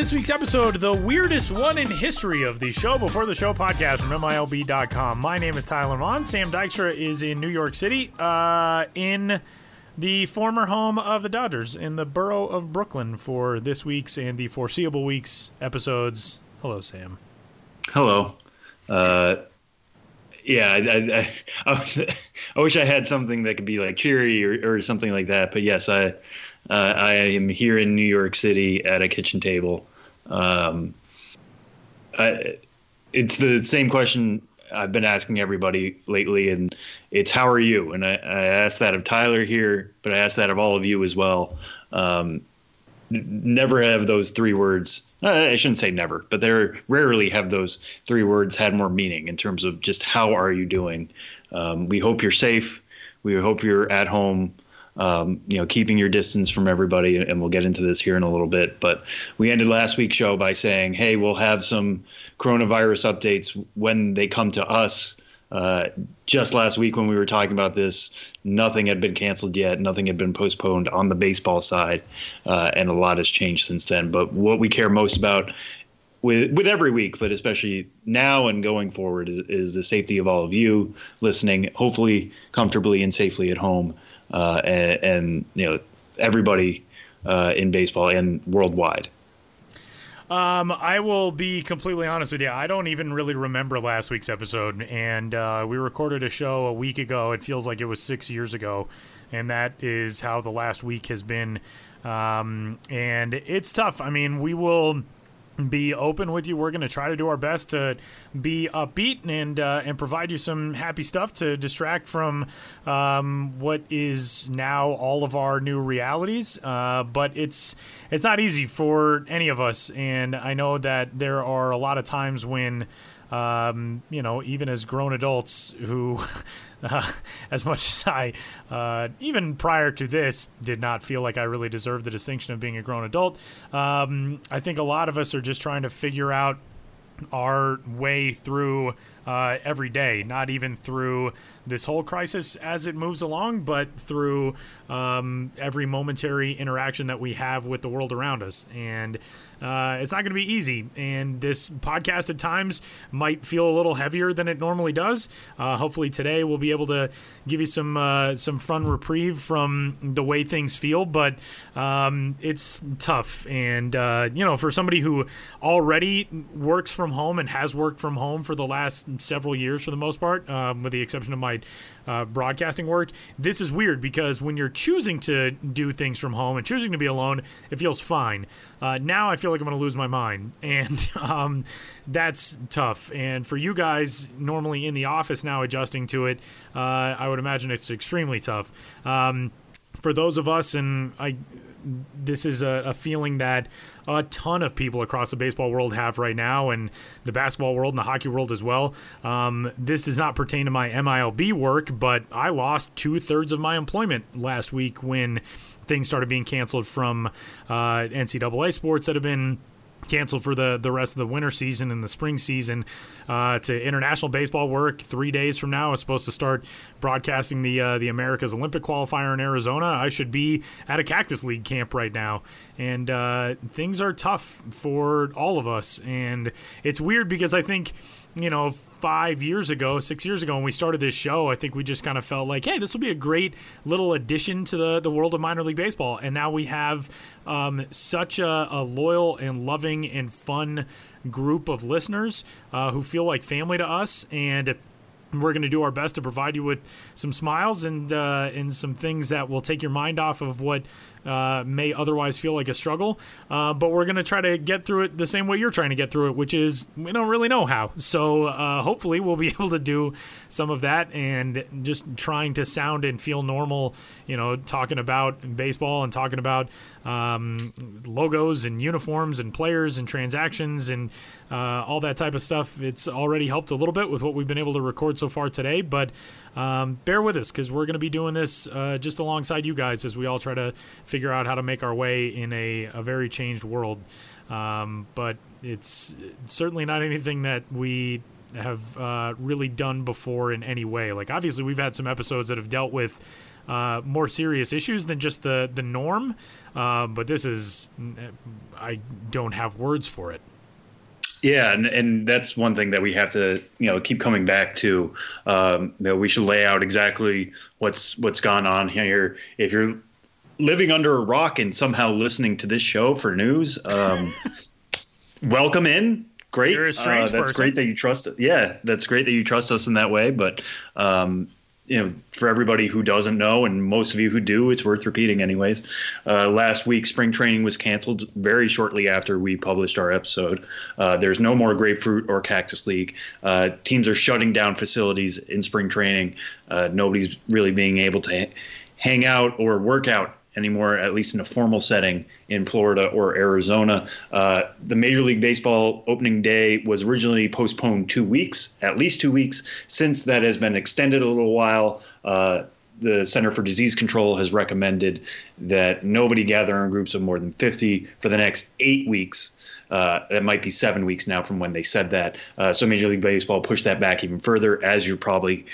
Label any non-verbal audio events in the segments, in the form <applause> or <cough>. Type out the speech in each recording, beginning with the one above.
This week's episode, the weirdest one in history of the show before the show podcast from MILB.com. My name is Tyler Maun. Sam Dykstra is in New York City, uh, in the former home of the Dodgers in the borough of Brooklyn for this week's and the foreseeable week's episodes. Hello, Sam. Hello. Uh, yeah, I, I, I, I, wish <laughs> I had something that could be like cheery or, or something like that. But yes, I uh, I am here in New York City at a kitchen table. Um, I, it's the same question I've been asking everybody lately, and it's how are you? And I, I asked that of Tyler here, but I asked that of all of you as well. Um, never have those three words. I shouldn't say never, but they rarely have those three words had more meaning in terms of just how are you doing. Um, we hope you're safe. We hope you're at home um, you know, keeping your distance from everybody. And we'll get into this here in a little bit. But we ended last week's show by saying, hey, we'll have some coronavirus updates when they come to us. Uh, just last week when we were talking about this, nothing had been canceled yet. Nothing had been postponed on the baseball side, uh, and a lot has changed since then. But what we care most about with with every week, but especially now and going forward, is, is the safety of all of you listening, hopefully comfortably and safely at home uh, and, and, you know everybody uh, in baseball and worldwide. Um, I will be completely honest with you. I don't even really remember last week's episode, and uh, we recorded a show a week ago. It feels like it was six years ago, and that is how the last week has been. Um, and it's tough. I mean, we will be open with you. We're going to try to do our best to be upbeat and uh, and provide you some happy stuff to distract from um, what is now all of our new realities. Uh, but it's it's not easy for any of us, and I know that there are a lot of times when um, you know, even as grown adults who, <laughs> uh, as much as I, uh, even prior to this, did not feel like I really deserved the distinction of being a grown adult. Um, I think a lot of us are just trying to figure out our way through uh, every day, not even through this whole crisis as it moves along, but through um, every momentary interaction that we have with the world around us. And uh, it's not going to be easy. And this podcast at times might feel a little heavier than it normally does. Uh, hopefully today we'll be able to give you some uh, some fun reprieve from the way things feel. But um, it's tough, and uh, you know, for somebody who already works from home and has worked from home for the last several years, for the most part, um, with the exception of my uh, broadcasting work. This is weird because when you're choosing to do things from home and choosing to be alone, it feels fine. Uh, now I feel like I'm going to lose my mind, <laughs> and um, that's tough. And for you guys, normally in the office now adjusting to it, uh, I would imagine it's extremely tough. Um, for those of us, and I this is a, a, feeling that a ton of people across the baseball world have right now, and the basketball world and the hockey world as well. Um, this does not pertain to my MILB work, but I lost two thirds of my employment last week when things started being canceled from uh, NCAA sports that have been canceled for the, the rest of the winter season and the spring season uh, to international baseball work. Three days from now, I was supposed to start broadcasting the uh, the America's Olympic qualifier in Arizona. I should be at a Cactus League camp right now, and uh, things are tough for all of us. And it's weird because I think you know, five years ago, six years ago, when we started this show, I think we just kind of felt like, hey, this will be a great little addition to the, the world of minor league baseball. And now we have um, such a, a, loyal and loving and fun group of listeners uh, who feel like family to us. And we're going to do our best to provide you with some smiles and uh, and some things that will take your mind off of what uh, may otherwise feel like a struggle. Uh, but we're going to try to get through it the same way you're trying to get through it, which is we don't really know how. So uh, hopefully we'll be <laughs> able to do some of that and just trying to sound and feel normal, you know, talking about baseball and talking about um, logos and uniforms and players and transactions and uh, all that type of stuff. It's already helped a little bit with what we've been able to record so far today, but um, bear with us because we're going to be doing this uh, just alongside you guys as we all try to figure out how to make our way in a, a very changed world. Um, but it's certainly not anything that we have uh, really done before in any way. Like, obviously, we've had some episodes that have dealt with uh, more serious issues than just the the norm. Uh, but this is, I don't have words for it. Yeah, and, and that's one thing that we have to you know keep coming back to. Um, you know, we should lay out exactly what's what's gone on here. If you're living under a rock and somehow listening to this show for news, um, <laughs> welcome in. Great. You're a strange uh, that's person. great that you trust. Yeah, that's great that you trust us in that way. But um, you know, for everybody who doesn't know, and most of you who do, it's worth repeating anyways. Uh, last week, spring training was canceled very shortly after we published our episode. Uh, there's no more grapefruit or cactus league. Uh, teams are shutting down facilities in spring training. Uh, nobody's really being able to hang out or work out anymore, at least in a formal setting in Florida or Arizona. Uh, the Major League Baseball opening day was originally postponed two weeks, at least two weeks. Since that has been extended a little while, uh, the Center for Disease Control has recommended that nobody gather in groups of more than 50 for the next eight weeks. Uh, that might be seven weeks now from when they said that. Uh, so Major League Baseball pushed that back even further, as you're probably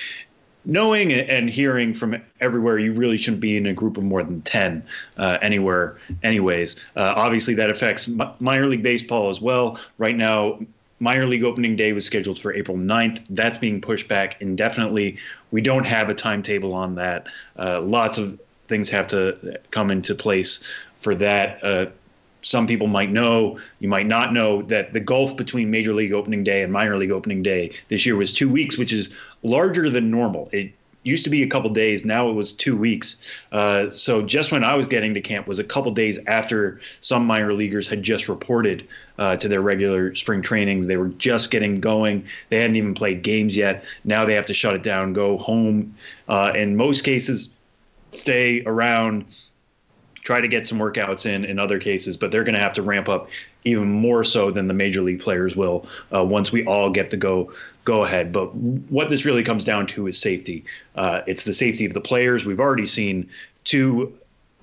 knowing and hearing from everywhere you really shouldn't be in a group of more than 10 uh, anywhere anyways. Uh, obviously that affects minor league baseball as well. Right now minor league opening day was scheduled for april 9th that's being pushed back indefinitely. We don't have a timetable on that. Uh, lots of things have to come into place for that. Uh, some people might know, you might not know, that the gulf between Major League Opening Day and Minor League Opening Day this year was two weeks, which is larger than normal. It used to be a couple days, now it was two weeks. Uh, so just when I was getting to camp was a couple days after some minor leaguers had just reported uh, to their regular spring trainings. They were just getting going. They hadn't even played games yet. Now they have to shut it down, go home. Uh, in most cases, stay around try to get some workouts in in other cases, but they're going to have to ramp up even more so than the major league players will uh, once we all get the go go ahead. But what this really comes down to is safety. Uh, it's the safety of the players. We've already seen two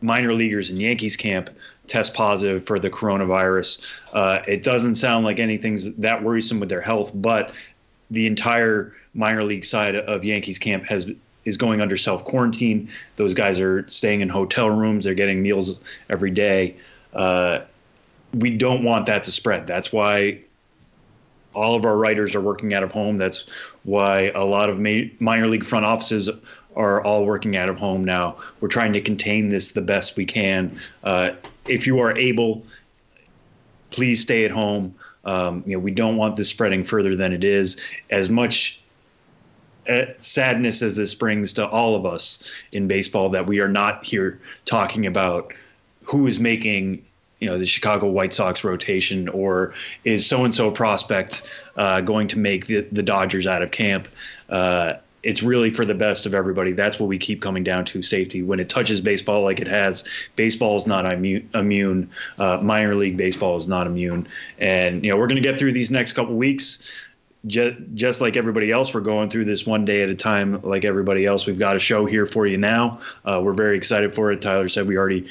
minor leaguers in Yankees camp test positive for the coronavirus. Uh, it doesn't sound like anything's that worrisome with their health, but the entire minor league side of Yankees camp has is going under self quarantine. Those guys are staying in hotel rooms. They're getting meals every day. Uh, we don't want that to spread. That's why all of our writers are working out of home. That's why a lot of ma- minor league front offices are all working out of home now. We're trying to contain this the best we can. Uh, if you are able, please stay at home. Um, you know, we don't want this spreading further than it is. As much uh, sadness as this brings to all of us in baseball that we are not here talking about who is making you know the Chicago White Sox rotation or is so and so prospect uh, going to make the, the Dodgers out of camp. Uh, it's really for the best of everybody. That's what we keep coming down to safety. When it touches baseball like it has, baseball is not immune. immune. Uh, minor league baseball is not immune. And, you know, we're going to get through these next couple weeks just, just like everybody else, we're going through this one day at a time, like everybody else. We've got a show here for you now. Uh, we're very excited for it. Tyler said we already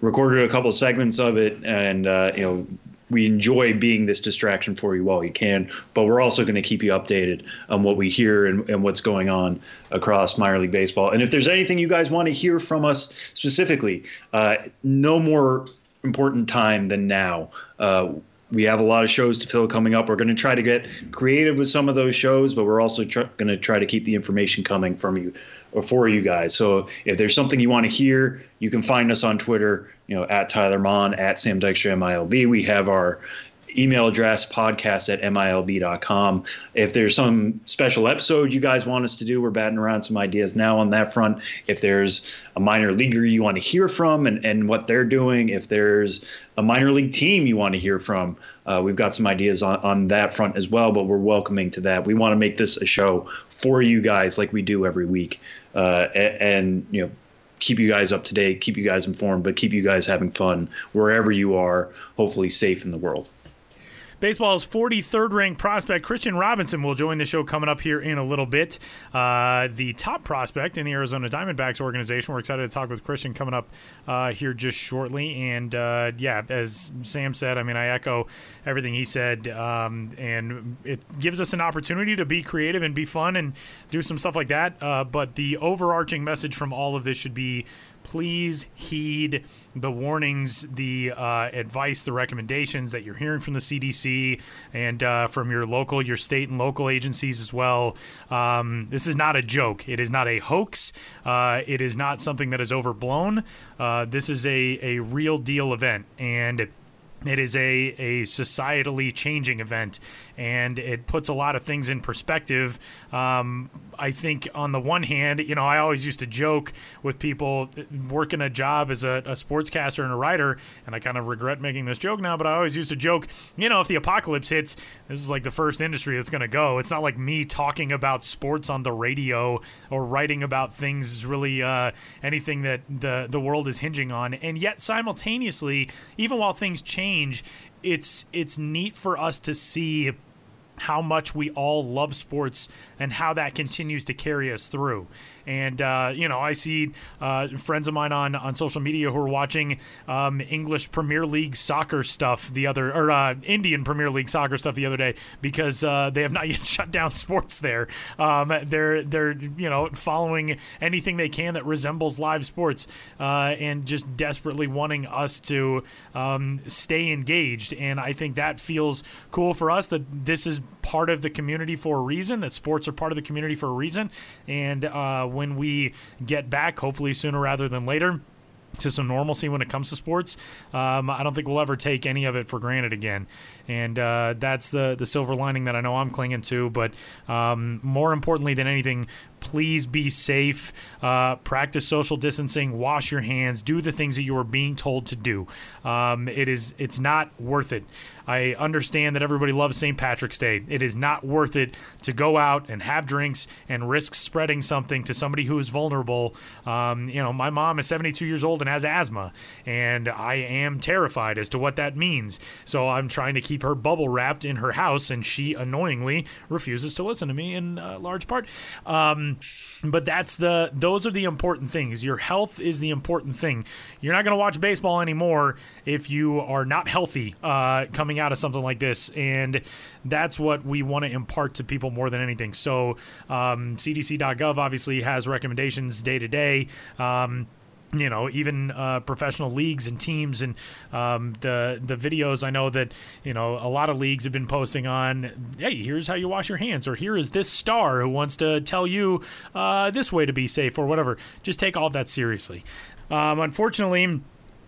recorded a couple segments of it, and uh, you know we enjoy being this distraction for you while you can. But we're also going to keep you updated on what we hear and, and what's going on across minor league baseball. And if there's anything you guys want to hear from us specifically, uh, no more important time than now. Uh, we have a lot of shows to fill coming up. We're going to try to get creative with some of those shows, but we're also tr- going to try to keep the information coming from you for you guys. So if there's something you want to hear, you can find us on Twitter, you know, at Tyler Maun, at Sam Dykstra MILB. We have our email address podcast at milb.com. If there's some special episode you guys want us to do, we're batting around some ideas now on that front. If there's a minor leaguer you want to hear from and, and what they're doing, if there's a minor league team you want to hear from, uh, we've got some ideas on, on that front as well, but we're welcoming to that. We want to make this a show for you guys like we do every week. Uh, and, and, you know, keep you guys up to date, keep you guys informed, but keep you guys having fun wherever you are, hopefully safe in the world. Baseball's 43rd ranked prospect, Kristian Robinson, will join the show coming up here in a little bit. Uh, the top prospect in the Arizona Diamondbacks organization. We're excited to talk with Kristian coming up uh, here just shortly. And uh, yeah, as Sam said, I mean, I echo everything he said. Um, and it gives us an opportunity to be creative and be fun and do some stuff like that. Uh, but the overarching message from all of this should be please heed the warnings, the uh, advice, the recommendations that you're hearing from the CDC and uh, from your local, your state, and local agencies as well. Um, this is not a joke. It is not a hoax. Uh, it is not something that is overblown. Uh, this is a, a real deal event. And it is a, a societally changing event and it puts a lot of things in perspective. Um, I think, on the one hand, you know, I always used to joke with people working a job as a, a sportscaster and a writer, and I kind of regret making this joke now, but I always used to joke, you know, if the apocalypse hits, this is like the first industry that's going to go. It's not like me talking about sports on the radio or writing about things really uh, anything that the, the world is hinging on. And yet, simultaneously, even while things change, it's it's neat for us to see how much we all love sports and how that continues to carry us through. And uh, you know, I see uh, friends of mine on on social media who are watching um, English Premier League soccer stuff the other, or uh, Indian Premier League soccer stuff the other day because uh, they have not <laughs> yet shut down sports there. Um, they're they're you know following anything they can that resembles live sports uh, and just desperately wanting us to um, stay engaged. And I think that feels cool for us that this is part of the community for a reason. That sports are part of the community for a reason. And uh, when we get back, hopefully sooner rather than later to some normalcy when it comes to sports. Um, I don't think we'll ever take any of it for granted again, and uh, that's the the silver lining that I know I'm clinging to. But um, more importantly than anything, please be safe. Uh, practice social distancing. Wash your hands. Do the things that you are being told to do. Um, it is it's not worth it. I understand that everybody loves St. Patrick's Day. It is not worth it to go out and have drinks and risk spreading something to somebody who is vulnerable. Um, you know, my mom is 72 years old and has asthma, and I am terrified as to what that means. So I'm trying to keep her bubble wrapped in her house, and she annoyingly refuses to listen to me in uh, large part. Um, but that's the those are the important things. Your health is the important thing. You're not going to watch baseball anymore if you are not healthy uh, coming out of something like this, and that's what we want to impart to people more than anything. So, um, CDC.gov obviously has recommendations day to day. Um, you know, even uh, professional leagues and teams and um, the the videos. I know that you know a lot of leagues have been posting on. Hey, here's how you wash your hands, or here is this star who wants to tell you uh, this way to be safe, or whatever. Just take all of that seriously. Um, unfortunately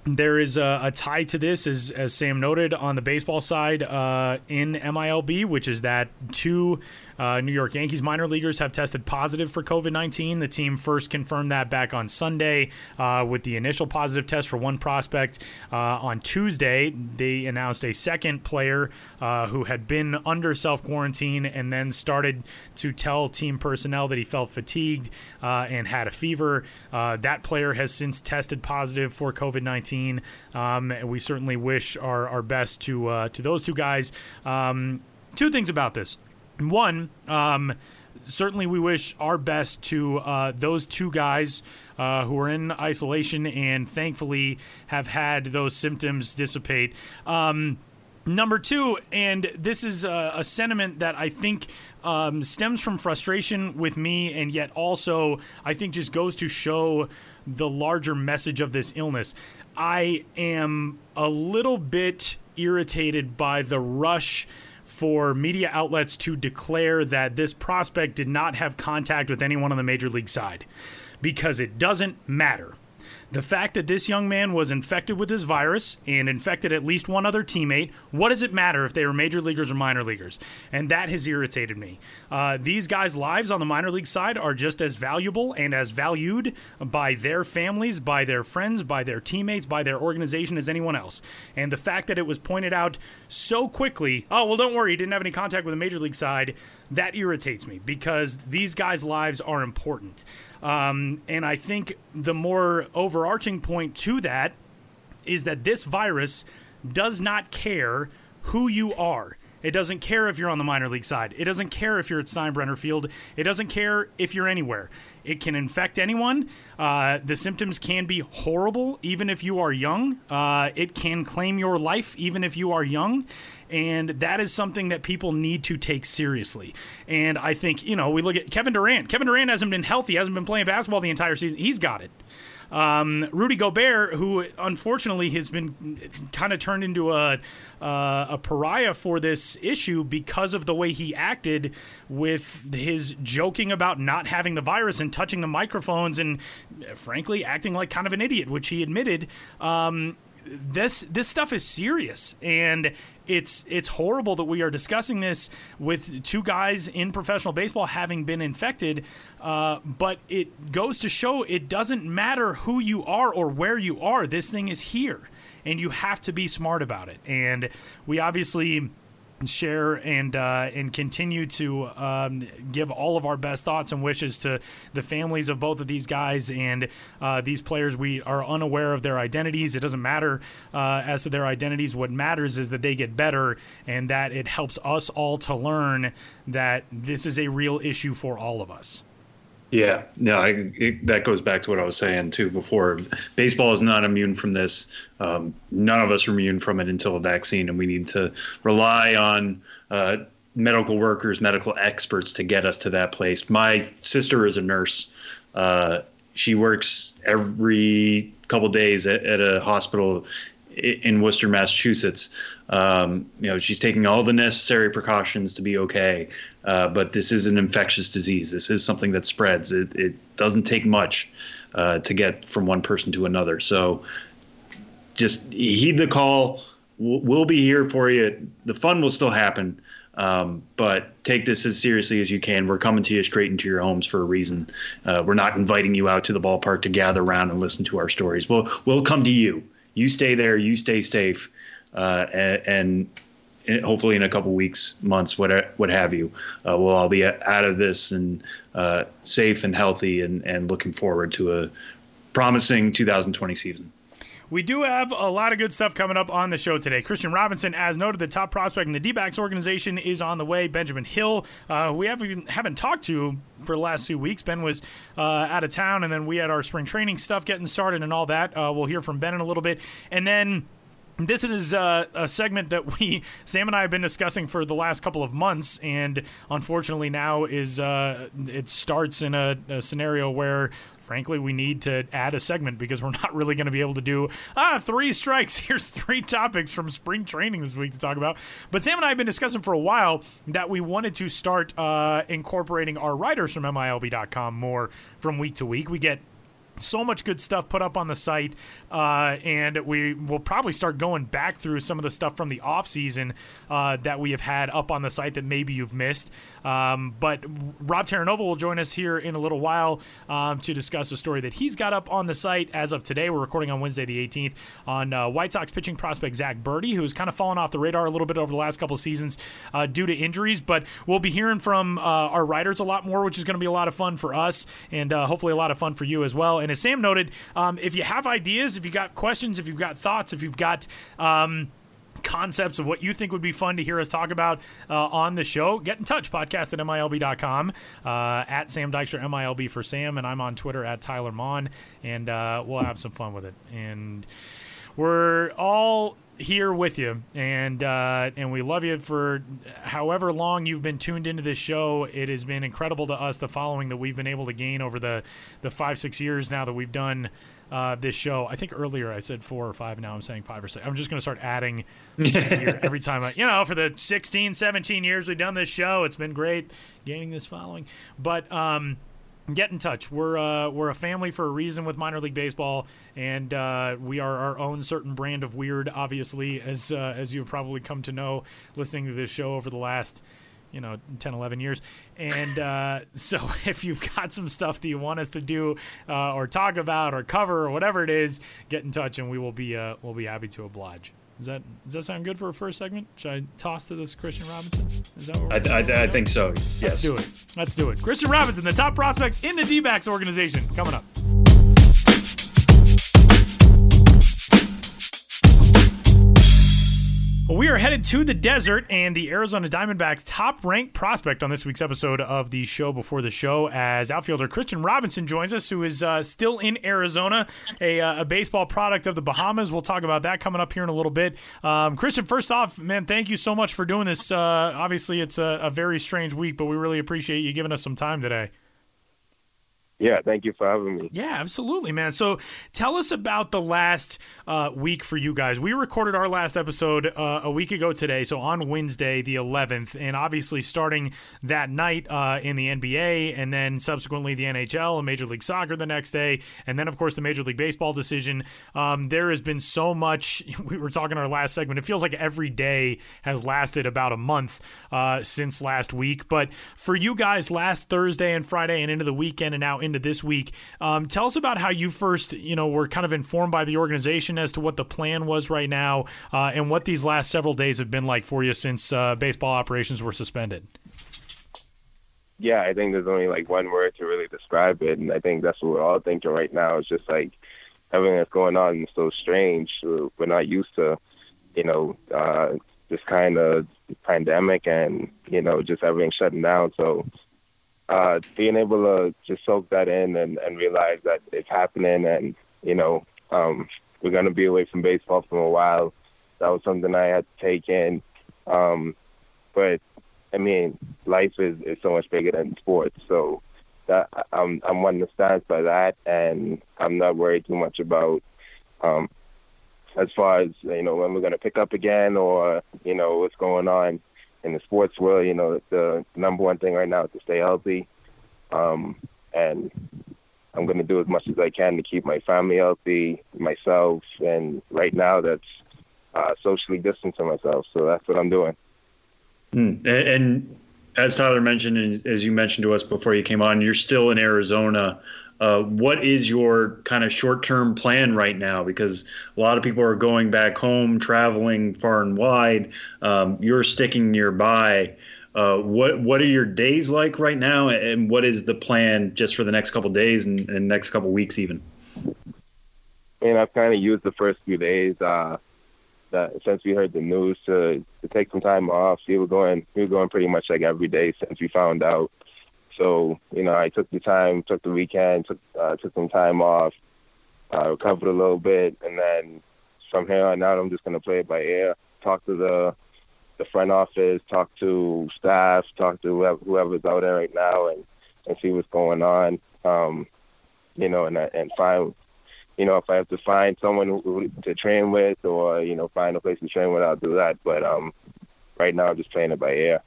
there is a, a, tie to this, as, as Sam noted, on the baseball side uh, in MILB, which is that two uh, New York Yankees minor leaguers have tested positive for COVID 19. The team first confirmed that back on Sunday uh, with the initial positive test for one prospect. Uh, on Tuesday, they announced a second player uh, who had been under self quarantine and then started to tell team personnel that he felt fatigued uh, and had a fever. that player has since tested positive for COVID 19. Um, we certainly wish our, our best to uh, to those two guys. Um, two things about this. One, um, certainly we wish our best to uh, those two guys uh, who are in isolation and thankfully have had those symptoms dissipate. Um, number two, and this is a, a sentiment that I think um, stems from frustration with me, and yet also I think just goes to show the larger message of this illness. I am a little bit irritated by the rush for media outlets to declare that this prospect did not have contact with anyone on the major league side because it doesn't matter. The fact that this young man was infected with this virus and infected at least one other teammate, what does it matter if they were major leaguers or minor leaguers? And that has irritated me. Uh, these guys' lives on the minor league side are just as valuable and as valued by their families, by their friends, by their teammates, by their organization as anyone else. And the fact that it was pointed out so quickly oh, well, don't worry, he didn't have any contact with the major league side that irritates me because these guys' lives are important. Um, and I think the more overarching point to that is that this virus does not care who you are. It doesn't care if you're on the minor league side. It doesn't care if you're at Steinbrenner Field. It doesn't care if you're anywhere. It can infect anyone. Uh, the symptoms can be horrible, even if you are young. Uh, it can claim your life, even if you are young. And that is something that people need to take seriously. And I think, you know, we look at Kevin Durant. Kevin Durant hasn't been healthy, hasn't been playing basketball the entire season. He's got it. Um, Rudy Gobert, who unfortunately has been kind of turned into a uh, a pariah for this issue because of the way he acted with his joking about not having the virus and touching the microphones and, frankly, acting like kind of an idiot, which he admitted. Um, this this stuff is serious and it's it's horrible that we are discussing this with two guys in professional baseball having been infected uh, but it goes to show it doesn't matter who you are or where you are. This thing is here and you have to be smart about it. And we obviously share and uh, and continue to um, give all of our best thoughts and wishes to the families of both of these guys and uh, these players. We are unaware of their identities. It doesn't matter uh, as to their identities. What matters is that they get better and that it helps us all to learn that this is a real issue for all of us. Yeah, no, I, it, that goes back to what I was saying too before. Baseball is not immune from this. Um, none of us are immune from it until a vaccine, and we need to rely on uh, medical workers, medical experts to get us to that place. My sister is a nurse. Uh, she works every couple days at, at a hospital in Worcester, Massachusetts. Um, you know, she's taking all the necessary precautions to be okay. Uh, but this is an infectious disease. This is something that spreads. It, it doesn't take much uh, to get from one person to another. So just heed the call. We'll, be here for you. The fun will still happen. Um, but take this as seriously as you can. We're coming to you straight into your homes for a reason. Uh, we're not inviting you out to the ballpark to gather around and listen to our stories. We'll we'll come to you. You stay there. You stay safe, uh, and, and, hopefully in a couple weeks, months, what what have you, uh, we'll all be out of this and uh, safe and healthy, and and looking forward to a promising 2020 season. We do have a lot of good stuff coming up on the show today. Kristian Robinson, as noted, the top prospect in the D-backs organization is on the way. Benjamin Hill, uh, we haven't haven't talked to for the last two weeks. Ben was uh, out of town, and then we had our spring training stuff getting started and all that. Uh, we'll hear from Ben in a little bit, and then. This is uh, a segment that we, <laughs> Sam and I, have been discussing for the last couple of months, and unfortunately now is uh, it starts in a, a, scenario where frankly, we need to add a segment because we're <laughs> not really going to be able to do ah three strikes. <laughs> Here's three topics from spring training this week to talk about. But Sam and I have been discussing for a while that we wanted to start uh, incorporating our writers from MILB.com more from week to week. We get so much good stuff put up on the site uh, and we will probably start going back through some of the stuff from the off season uh, that we have had up on the site that maybe you've missed. Um, but rob terranova will join us here in a little while um, to discuss a story that he's got up on the site. As of today we're recording on wednesday the 18th on uh, white sox pitching prospect zack burdi who's kind of fallen off the radar a little bit over the last couple of seasons uh, due to injuries. But we'll be hearing from uh, our writers a lot more which is going to be a lot of fun for us and uh, hopefully a lot of fun for you as well. And as Sam noted, um, if you have ideas, if you've got questions, if you've got thoughts, if you've got um, concepts of what you think would be fun to hear us talk about uh, on the show, get in touch. Podcast at MILB.com. Uh, at Sam Dykstra, MILB for Sam. And I'm on Twitter at Tyler Maun. And uh, we'll have some fun with it. And we're all here with you, and uh, and we love you for however long you've been tuned into this show. It has been incredible to us the following that we've been able to gain over the the five six years now that we've done. Uh, this show. I think earlier I said four or five. Now I'm saying five or six. I'm just going to start adding <laughs> every time. I, you know, for the 16, 17 years we've done this show, it's been great gaining this following. But um, get in touch. We're uh, we're a family for a reason with minor league baseball, and uh, we are our own certain brand of weird. Obviously, as uh, as you've probably come to know, listening to this show over the last you know 10 11 years and uh, <laughs> so <laughs> if you've got some stuff that you want us to do uh, or talk about or cover or whatever it is get in touch and we will be uh, we'll be happy to oblige does that does that sound good for a first segment? Should I toss to this Kristian Robinson? Is that what I, I, I think so. Yes. Let's do it. Let's do it. Kristian Robinson, the top prospect in the D-backs organization, coming up. Well, we are headed to the desert, and the Arizona Diamondbacks' top ranked prospect on this week's episode of the show before the show, as outfielder Kristian Robinson joins us, who is uh, still in Arizona, a, uh, a, baseball product of the Bahamas. We'll talk about that coming up here in a little bit. Um, Kristian, first off, man, thank you so much for doing this. Uh, obviously, it's a, a very strange week, but we really appreciate you giving us some time today. Yeah, thank you for having me. Yeah, absolutely, man. So tell us about the last uh, week for you guys. We recorded our last episode uh, a week ago today, so on Wednesday, the 11th, and obviously starting that night uh, in the NBA, and then subsequently the NHL and Major League Soccer the next day, and then, of course, the Major League Baseball decision. Um, there has been so much. <laughs> We were talking our last segment. It feels like every day has lasted about a month uh, since last week. But for you guys, last Thursday and Friday and into the weekend and now in into this week. Um, tell us about how you first, you know, were kind of informed by the organization as to what the plan was right now, uh, and what these last several days have been like for you since uh, baseball operations were suspended. Yeah, I think there's only like one word to really describe it, and I think that's what we're all thinking right now. It's just like everything that's going on is so strange. We're not used to, you know, uh, this kind of pandemic and you know just everything shutting down. So uh, being able to just soak that in and, and realize that it's happening and, you know, um, we're going to be away from baseball for a while. That was something I had to take in. Um, but I mean, life is, is so much bigger than sports. So that I'm, I'm one to stand by that. And I'm not worried too much about, um, as far as, you know, when we're going to pick up again or, you know, what's going on in the sports world, you know, the number one thing right now is to stay healthy. Um, and I'm going to do as much as I can to keep my family healthy, myself, and right now that's uh, socially distancing myself. So that's what I'm doing. Mm. And, and, as Tyler mentioned, and as you mentioned to us before you came on, you're still in Arizona. Uh, what is your kind of short term plan right now? Because a lot of people are going back home, traveling far and wide. Um, you're sticking nearby. Uh, what what are your days like right now, and what is the plan just for the next couple days and, and next couple weeks even? And I've kind of used the first few days uh, that since we heard the news to to take some time off. We were going we were going pretty much like every day since we found out. So you know, I took the time, took the weekend, took uh, took some time off, uh, recovered a little bit, and then from here on out, I'm just gonna play it by ear. Talk to the the front office, talk to staff, talk to whoever, whoever's out there right now, and and see what's going on. Um, you know, and and find, you know, if I have to find someone who, to train with, or you know, find a place to train with, I'll do that. But um, right now, I'm just playing it by ear.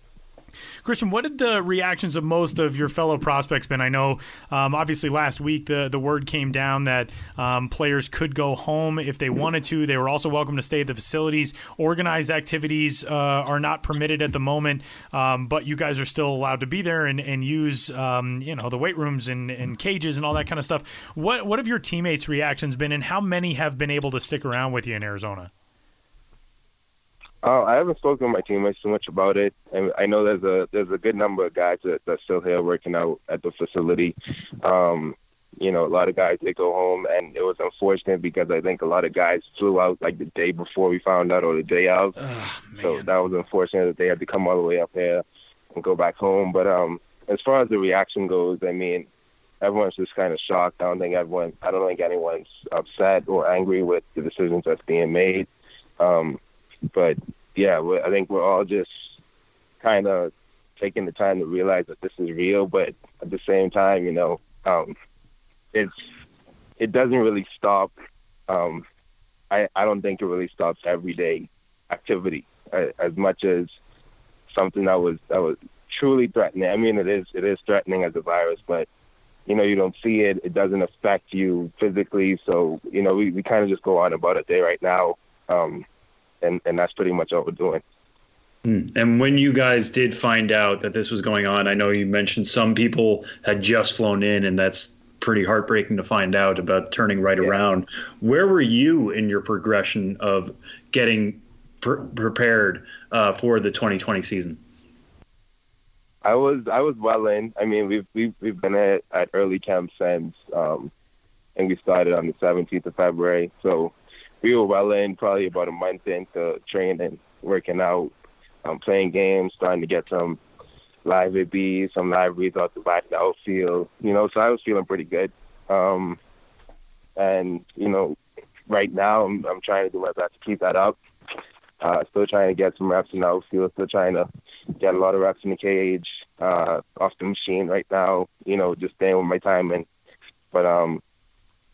Kristian, what did the reactions of most of your fellow prospects been? I know, um, obviously, last week the the word came down that um, players could go home if they wanted to. They were also welcome to stay at the facilities. Organized activities uh, are not permitted at the moment, um, but you guys are still allowed to be there and, and use, um, you know, the weight rooms and, and cages and all that kind of stuff. What what have your teammates' reactions been, and how many have been able to stick around with you in Arizona? Uh, I haven't spoken to my teammates too much about it, and I know there's a there's a good number of guys that that's still here working out at the facility. Um, you know, a lot of guys they go home, and it was unfortunate because I think a lot of guys flew out like the day before we found out, or the day of. Oh, so that was unfortunate that they had to come all the way up here and go back home. But um, as far as the reaction goes, I mean, everyone's just kind of shocked. I don't think everyone, I don't think anyone's upset or angry with the decisions that's being made. Um, but yeah, I think we're all just kind of taking the time to realize that this is real. But at the same time, you know, um, it's it doesn't really stop. Um, I I don't think it really stops everyday activity as much as something that was that was truly threatening. I mean, it is it is threatening as a virus, but you know, you don't see it. It doesn't affect you physically. So, you know, we, we kind of just go on about it day right now. Um, and, and that's pretty much all we're doing. Hmm. And when you guys did find out that this was going on, I know you mentioned some people had just flown in, and that's pretty heartbreaking to find out about turning right yeah. around. Where were you in your progression of getting prepared uh, for the 2020 season? I was I was well in. I mean, we've we've we've been at, at early camp since, um, and we started on the 17th of February. So we were well in, probably about a month into training, working out, um, playing games, starting to get some live AB, some live reads out the back the outfield. You know, so I was feeling pretty good. Um, and you know, right now I'm I'm trying to do my best to keep that up. Uh, still trying to get some reps in the outfield. Still trying to get a lot of reps in the cage, uh, off the machine right now. You know, just staying with my timing. But um,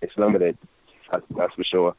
it's limited. That's, that's for sure.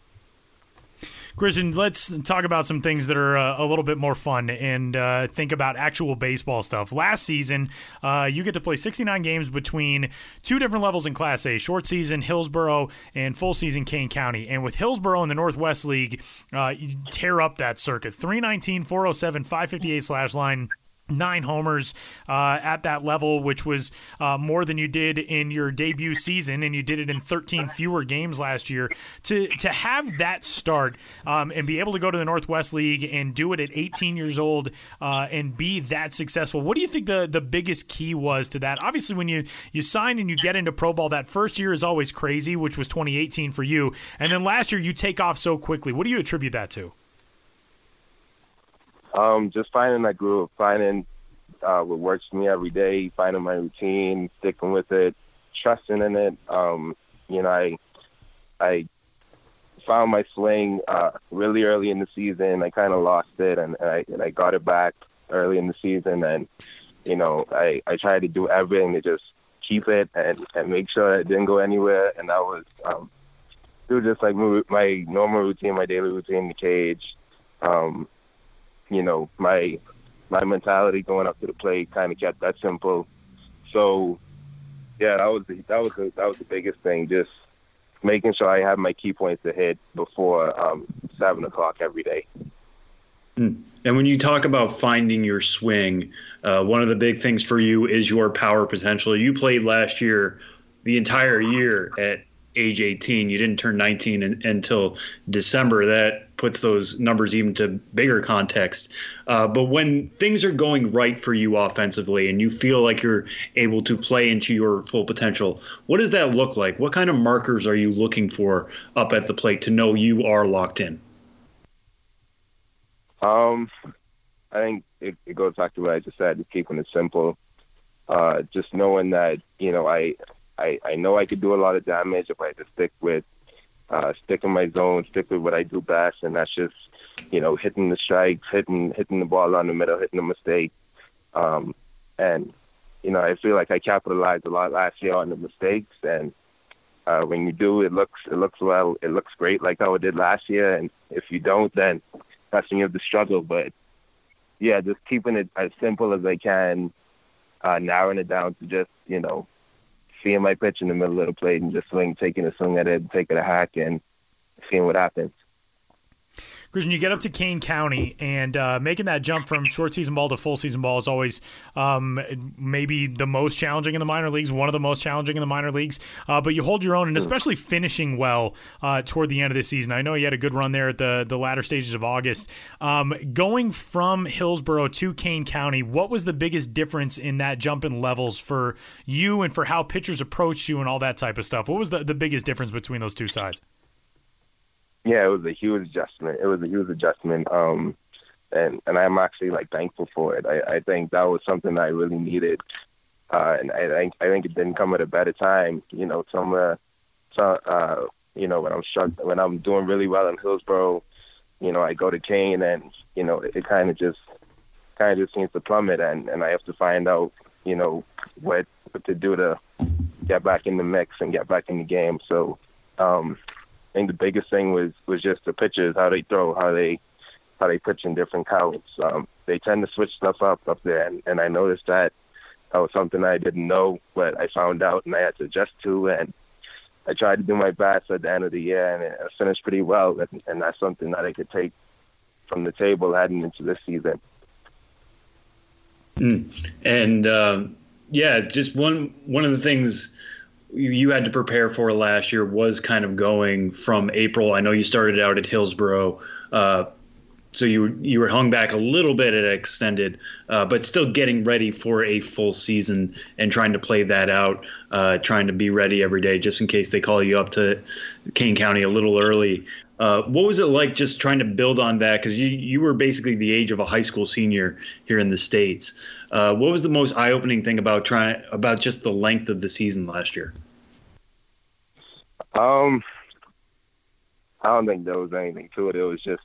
Kristian, let's talk about some things that are uh, a little bit more fun and uh, think about actual baseball stuff. Last season, uh, you get to play 69 games between two different levels in Class A short season, Hillsboro, and full season, Kane County. And with Hillsboro in the Northwest League, uh, you tear up that circuit 319, 407, 558 slash line nine homers uh, at that level, which was uh, more than you did in your debut season, and you did it in 13 fewer games last year. To to have that start um, and be able to go to the Northwest League and do it at 18 years old uh, and be that successful, what do you think the the biggest key was to that? Obviously, when you you sign and you get into pro ball, that first year is always crazy, which was 2018 for you, and then last year you take off so quickly. What do you attribute that to? Um, just finding that groove, finding uh, what works for me every day, finding my routine, sticking with it, trusting in it. Um, you know, I I found my swing uh, really early in the season. I kind of lost it, and, and I and I got it back early in the season, and you know, I I tried to do everything to just keep it and and make sure it didn't go anywhere. And that was um, through just like my normal routine, my daily routine in the cage. Um, you know, my my mentality going up to the plate kind of kept that simple. So, yeah, that was the, that was the, that was the biggest thing. Just making sure I have my key points to hit before um, seven o'clock every day. Hmm. And when you talk about finding your swing, uh, one of the big things for you is your power potential. You played last year, the entire year at age 18. You didn't turn 19 in, until December. That puts those numbers even to bigger context. Uh, but when things are going right for you offensively and you feel like you're able to play into your full potential, what does that look like? What kind of markers are you looking for up at the plate to know you are locked in? Um, I think it, it goes back to what I just said, just keeping it simple. Uh, just knowing that, you know, I I, I know I could do a lot of damage if I just stick with uh, stick in my zone, stick with what I do best, and that's just you know hitting the strikes, hitting hitting the ball on the middle, hitting the mistake, um, and you know I feel like I capitalized a lot last year on the mistakes, and uh, when you do, it looks it looks well, it looks great like how it did last year, and if you don't, then that's when you have to struggle. But yeah, just keeping it as simple as I can, uh, narrowing it down to just you know seeing my pitch in the middle of the plate and just swing, taking a swing at it, taking a hack, and seeing what happens. Kristian, you get up to Kane County, and uh, making that jump from short season ball to full season ball is always um, maybe the most challenging in the minor leagues, one of the most challenging in the minor leagues. Uh, but you hold your own, and especially finishing well uh, toward the end of the season. I know you had a good run there at the the latter stages of August. Um, going from Hillsboro to Kane County, what was the biggest difference in that jump in levels for you and for how pitchers approached you and all that type of stuff? What was the, the biggest difference between those two sides? Yeah, it was a huge adjustment. It was a huge adjustment. Um, and and I'm actually like thankful for it. I, I think that was something I really needed. Uh, and I think I think it didn't come at a better time. You know, somewhere, so, uh, you know, when I'm struck, when I'm doing really well in Hillsboro, you know, I go to Kane, and you know, it, it kind of just kind of just seems to plummet, and and I have to find out, you know, what what to do to get back in the mix and get back in the game. So, um, I think the biggest thing was was just the pitches, how they throw, how they how they pitch in different counts. Um, they tend to switch stuff up up there, and, and I noticed that that was something I didn't know, but I found out and I had to adjust to. And I tried to do my best at the end of the year, and I finished pretty well. And, and that's something that I could take from the table heading into this season. Mm. And um, yeah, just one one of the things you had to prepare for last year was kind of going from April. I know you started out at Hillsboro. Uh, so you you were hung back a little bit at extended, uh, but still getting ready for a full season and trying to play that out, uh, trying to be ready every day just in case they call you up to Kane County a little early. Uh, what was it like just trying to build on that? Because you you were basically the age of a high school senior here in the states. Uh, what was the most eye opening thing about trying about just the length of the season last year? Um, I don't think there was anything to it. It was just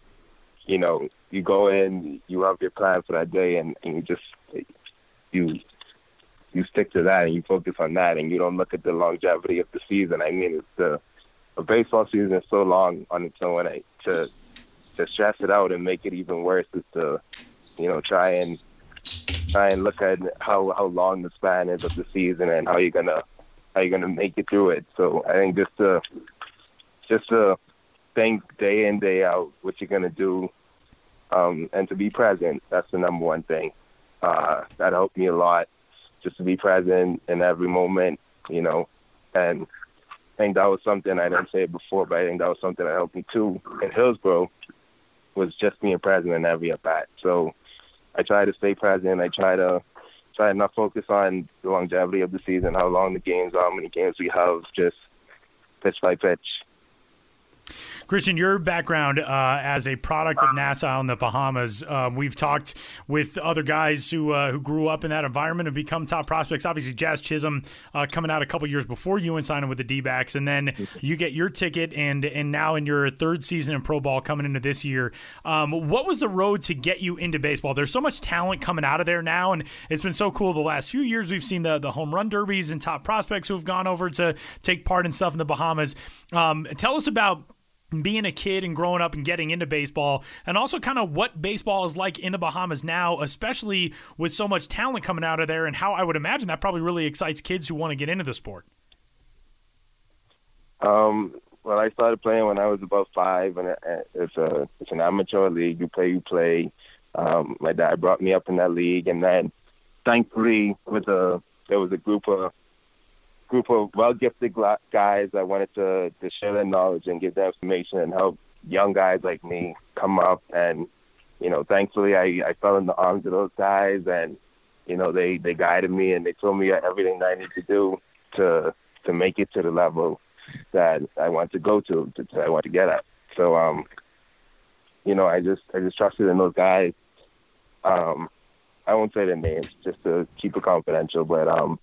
you know, you go in, you have your plan for that day, and, and you just you you stick to that and you focus on that, and you don't look at the longevity of the season. I mean, it's the a baseball season is so long on its own. I, to to stress it out and make it even worse is to you know try and try and look at how how long the span is of the season and how you're gonna how you're gonna make it through it. So I think just to just to think day in day out what you're gonna do um, and to be present. That's the number one thing. Uh, that helped me a lot, just to be present in every moment, you know. And I think that was something I didn't say before, but I think that was something that helped me too in Hillsboro was just being present in every at bat. So I try to stay present. I try to try to not focus on the longevity of the season, how long the games are, how many games we have, just pitch by pitch. Kristian, your background uh, as a product of Nassau in the Bahamas, um, we've talked with other guys who uh, who grew up in that environment and become top prospects. Obviously, Jazz Chisholm uh, coming out a couple years before you and signing with the D backs, and then you get your ticket, and and now in your third season in pro ball coming into this year. Um, what was the road to get you into baseball? There's so much talent coming out of there now, and it's been so cool the last few years. We've seen the the home run derbies and top prospects who have gone over to take part in stuff in the Bahamas. Um, tell us about being a kid and growing up and getting into baseball, and also kind of what baseball is like in the Bahamas now, especially with so much talent coming out of there, and how I would imagine that probably really excites kids who want to get into the sport. Um, well, I started playing when I was about five, and it's a it's an amateur league. You play, you play. Um, my dad brought me up in that league, and then thankfully, with a there was a group of group of well gifted guys that wanted to, to share their knowledge and give their information and help young guys like me come up. And, you know, thankfully I, I fell in the arms of those guys and, you know, they, they guided me and they told me everything that I need to do to to make it to the level that I want to go to, to I want to get at. So um, you know, I just I just trusted in those guys. Um, I won't say their names just to keep it confidential, but um,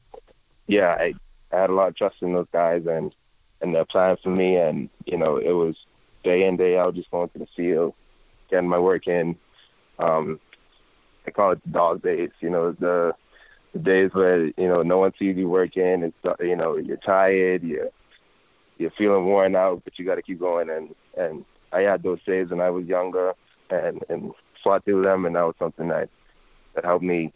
yeah, I I had a lot of trust in those guys and and their plan for me. And you know, it was day in day out, just going to the field, getting my work in. Um, I call it the dog days. You know, the the days where you know no one sees you working. It's you know you're tired, you're you're feeling worn out, but you got to keep going. And and I had those days when I was younger, and and fought through them, and that was something that that helped me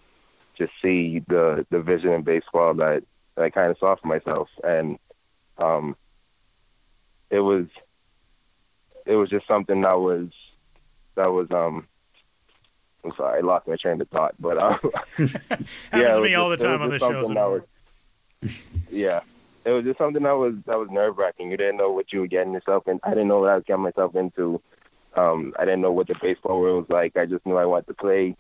just see the the vision in baseball that that I kind of saw for myself, and um, it was it was just something that was that was um I'm sorry, I lost my train of thought, but um, <laughs> happens yeah, to me all the time on the shows. Was, <laughs> yeah, it was just something that was that was nerve wracking. You didn't know what you were getting yourself in. I didn't know what I was getting myself into. Um, I didn't know what the baseball world was like. I just knew I wanted to play.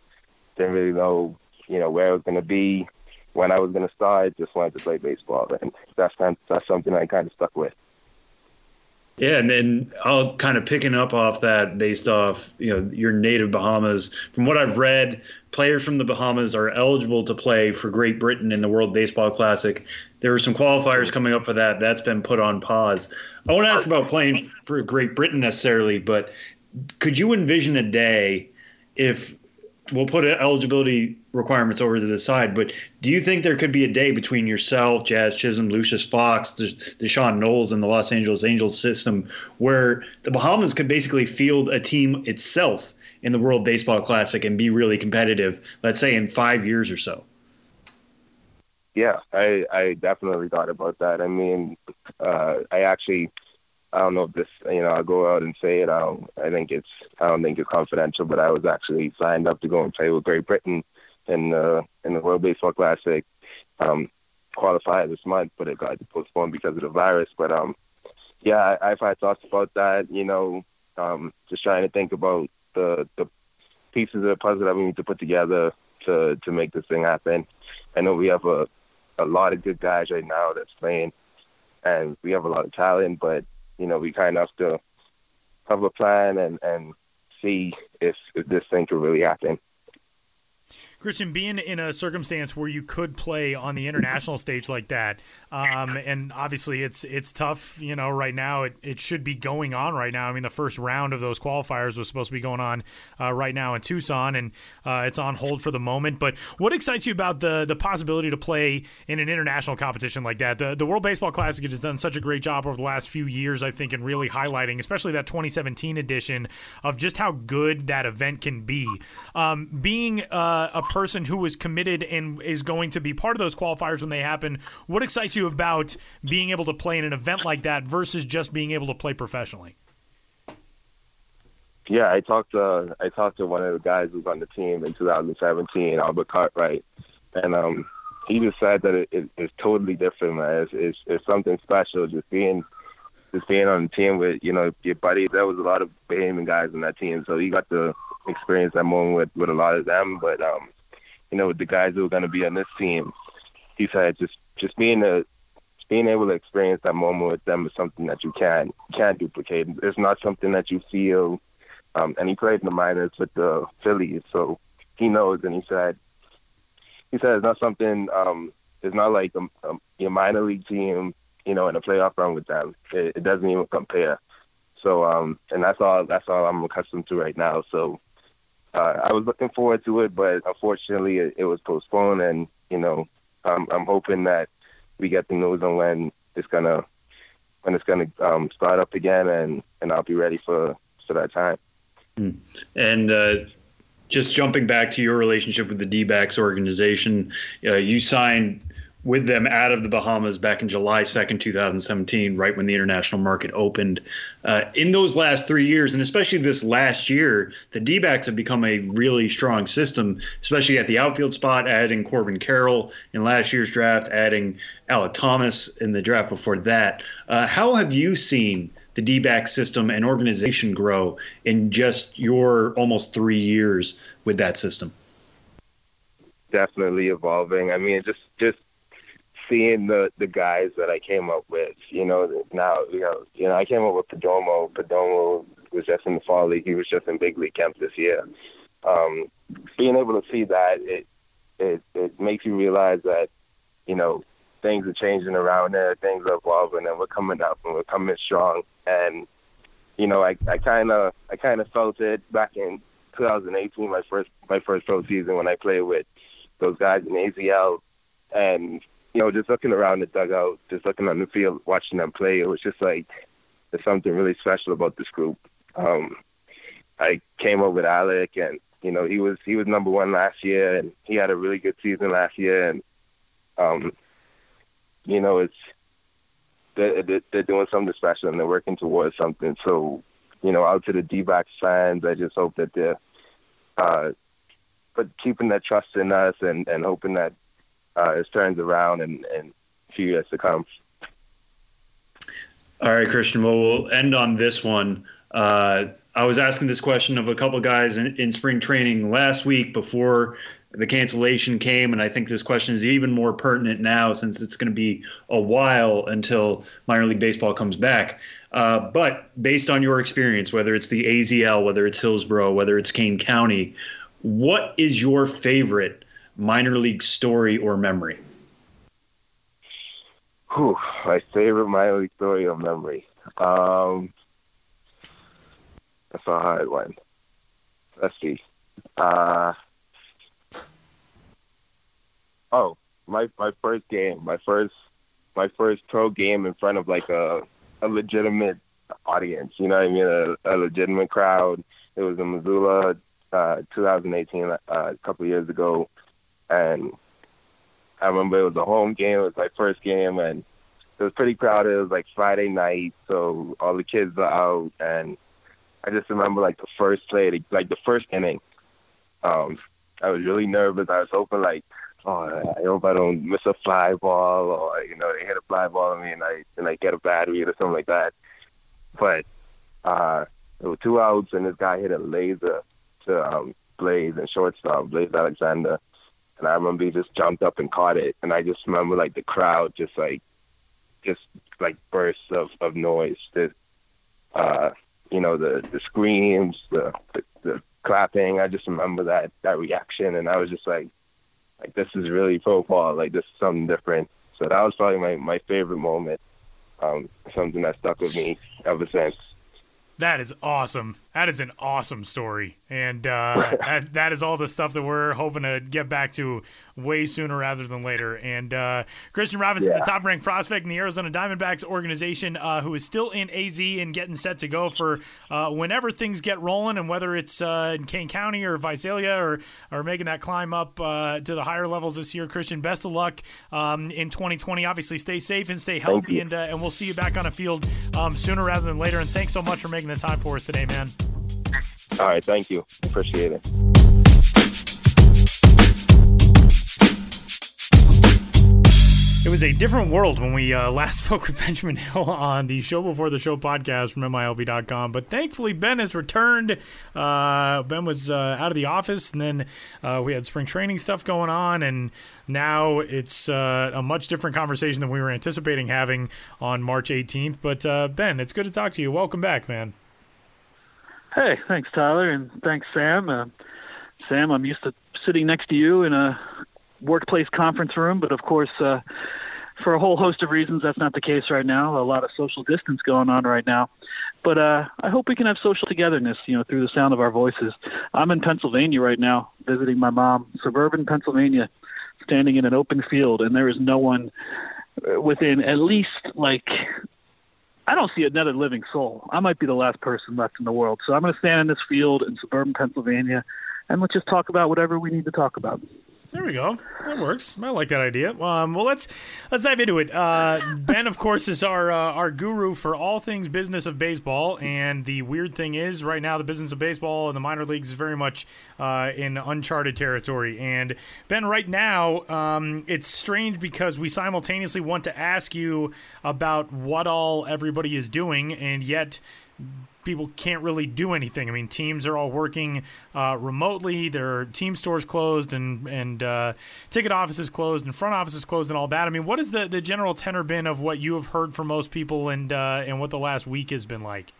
Didn't really know, you know, where I was going to be when I was going to start, just wanted to play baseball, and that's kind of, that's something I kind of stuck with. Yeah, and then I'll kind of picking up off that based off you know your native Bahamas. From what I've read, players from the Bahamas are eligible to play for Great Britain in the World Baseball Classic. There are some qualifiers coming up for that. That's been put on pause. I want to ask about playing for Great Britain necessarily, but could you envision a day if we'll put eligibility requirements over to the side. But do you think there could be a day between yourself, Jazz Chisholm, Lucius Fox, D'Shawn Knowles, and the Los Angeles Angels system where the Bahamas could basically field a team itself in the World Baseball Classic and be really competitive, let's say in five years or so? yeah, I I definitely thought about that. I mean, uh, I actually I don't know if this, you know, I'll go out and say it. I don't, I think it's, I don't think it's confidential, but I was actually signed up to go and play with Great Britain in the in the World Baseball Classic. Um, qualify this month, but it got postponed because of the virus. But um, yeah, I, I've had thoughts about that. You know, um, just trying to think about the the pieces of the puzzle that we need to put together to to make this thing happen. I know we have a a lot of good guys right now that's playing, and we have a lot of talent, but you know, we kind of have to have a plan and and see if, if this thing could really happen. Kristian, being in a circumstance where you could play on the international stage like that, um, and obviously it's it's tough, you know, right now. It, it should be going on right now. I mean, the first round of those qualifiers was supposed to be going on uh, right now in Tucson, and uh, it's on hold for the moment. But what excites you about the the possibility to play in an international competition like that? The the World Baseball Classic has done such a great job over the last few years, I think, in really highlighting, especially that 2017 edition, of just how good that event can be. Um, being uh, a person who is committed and is going to be part of those qualifiers when they happen, what excites you about being able to play in an event like that versus just being able to play professionally? Yeah, I talked to I talked to one of the guys who was on the team in 2017, Albert Cartwright, and um, he just said that it, it, it's totally different, man. It's, it's, it's something special just being just being on the team with you know your buddies. There was a lot of Bahamian guys on that team, so he got to experience that moment with with a lot of them. But um, you know, with the guys who are going to be on this team, he said just just being a being able to experience that moment with them is something that you can can't duplicate. It's not something that you feel. Um, and he played in the minors with the Phillies, so he knows. And he said, he said it's not something. Um, it's not like a, a, your minor league team, you know, in a playoff run with them. It, it doesn't even compare. So, um, and that's all. That's all I'm accustomed to right now. So, uh, I was looking forward to it, but unfortunately, it, it was postponed. And you know, I'm, I'm hoping that we get the news on when it's gonna when it's gonna um, start up again, and and I'll be ready for for that time. Hmm. And uh, just jumping back to your relationship with the D-backs organization, uh, you signed with them out of the Bahamas back in July 2nd, 2017, right when the international market opened. Uh, in those last three years, and especially this last year, the D backs have become a really strong system, especially at the outfield spot, adding Corbin Carroll in last year's draft, adding Alek Thomas in the draft before that. Uh, how have you seen the D back system and organization grow in just your almost three years with that system? Definitely evolving. I mean, just just seeing the the guys that I came up with. You know, now you know, you know, I came up with Perdomo. Perdomo was just in the fall league. He was just in big league camp this year. Um, being able to see that it it it makes you realize that you know things are changing around there, things are evolving, and we're coming up and we're coming strong. And you know, I I kind of I kind of felt it back in 2018, my first my first pro season when I played with those guys in AZL, and you know, just looking around the dugout, just looking on the field, watching them play, it was just like there's something really special about this group. Um, I came up with Alek, and you know, he was he was number one last year, and he had a really good season last year, and um, you know, it's they're, they're doing something special and they're working towards something. So, you know, out to the D-backs fans, I just hope that they're uh, but keeping that trust in us and, and hoping that uh, it turns around and, in a few years to come. All right, Kristian. Well, we'll end on this one. Uh, I was asking this question of a couple guys in, in, spring training last week before the cancellation came, and I think this question is even more pertinent now since it's going to be a while until minor league baseball comes back. Uh, but based on your experience, whether it's the AZL, whether it's Hillsboro, whether it's Kane County, what is your favorite minor league story or memory? Whew, my favorite minor league story or memory. Um, that's a hard one. Let's see. Uh, oh, my my first game, my first my first pro game in front of like a a legitimate audience. You know what I mean? A, a legitimate crowd. It was in Missoula, uh, 2018, uh, a couple years ago and I remember it was a home game. It was my first game, and it was pretty crowded. It was like Friday night, so all the kids are out, and I just remember like the first play, like the first inning. Um, I was really nervous. I was hoping like, oh, I hope I don't miss a fly ball, or you know, they hit a fly ball on me and I and I get a bad read or something like that. But uh, there were two outs, and this guy hit a laser to um, Blaze and shortstop Blaze Alexander, and I remember he just jumped up and caught it, and I just remember like the crowd just like, just like bursts of of noise. That, uh, you know, the the screams, the, the the clapping. I just remember that that reaction, and I was just like, like this is really football. Like this is something different. So that was probably my my favorite moment. Um, something that stuck with me ever since. That is awesome. That is an awesome story, and uh, that, that is all the stuff that we're hoping to get back to way sooner rather than later. And uh, Kristian Robinson, yeah. the top-ranked prospect in the Arizona Diamondbacks organization, uh, who is still in AZ and getting set to go for uh, whenever things get rolling, and whether it's uh, in Kane County or Visalia or or making that climb up uh, to the higher levels this year. Kristian, best of luck um, in 2020. Obviously, stay safe and stay healthy, and and we'll see you back on a field um, sooner rather than later. And thanks so much for making the time for us today, man. All right, thank you. Appreciate it. It was a different world when we uh, last <laughs> spoke with Benjamin Hill on the Show Before the Show podcast from MILB.com. But thankfully, Ben has returned. Uh, ben was uh, out of the office, and then uh, we had spring training stuff going on, and now it's uh, a much different conversation than we were anticipating having on March 18th. But uh, Ben, it's good to talk to you. Welcome back, man. Hey, thanks, Tyler, and thanks, Sam. Uh, Sam, I'm used to sitting next to you in a workplace conference room, but of course, uh, for a whole host of reasons, that's not the case right now. A lot of social distance going on right now. But uh, I hope we can have social togetherness, you know, through the sound of our voices. I'm in Pennsylvania right now, visiting my mom, suburban Pennsylvania, standing in an open field, and there is no one within at least like I don't see another living soul. I might be the last person left in the world. So I'm going to stand in this field in suburban Pennsylvania, and let's just talk about whatever we need to talk about. There we go. That works. I like that idea. Um, well, let's let's dive into it. Uh, ben, of course, is our uh, our guru for all things business of baseball. And the weird thing is, right now, the business of baseball in the minor leagues is very much uh, in uncharted territory. And Ben, right now, um, it's strange because we simultaneously want to ask you about what all everybody is doing, and yet people can't really do anything. I mean, teams are all working uh, remotely. Their team stores closed, and and uh, ticket offices closed, and front offices closed, and all that. I mean, what has the, the general tenor been of what you have heard from most people, and uh, and what the last week has been like?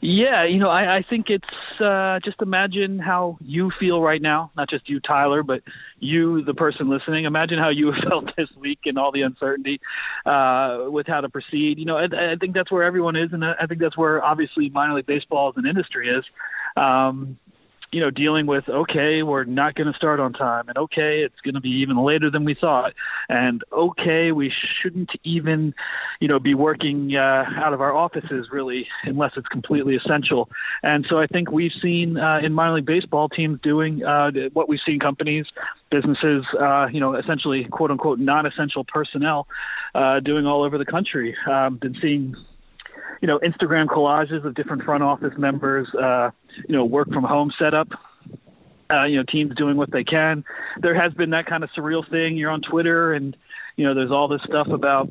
Yeah, you know, I, I think it's uh, just imagine how you feel right now, not just you, Tyler, but you, the person listening. Imagine how you <laughs> felt this week and all the uncertainty uh, with how to proceed. You know, I, I think that's where everyone is, and I think that's where obviously minor league baseball as an industry is. Um, you know, dealing with okay, we're not going to start on time, and okay, it's going to be even later than we thought, and okay, we shouldn't even, you know, be working uh, out of our offices really unless it's completely essential. And so I think we've seen uh, in minor league baseball teams doing uh, what we've seen companies, businesses, uh, you know, essentially quote unquote non-essential personnel uh, doing all over the country. Um, been seeing you know, Instagram collages of different front office members, uh, you know, work from home setup. Uh, you know, teams doing what they can. There has been that kind of surreal thing. You're on Twitter, and you know, there's all this stuff about,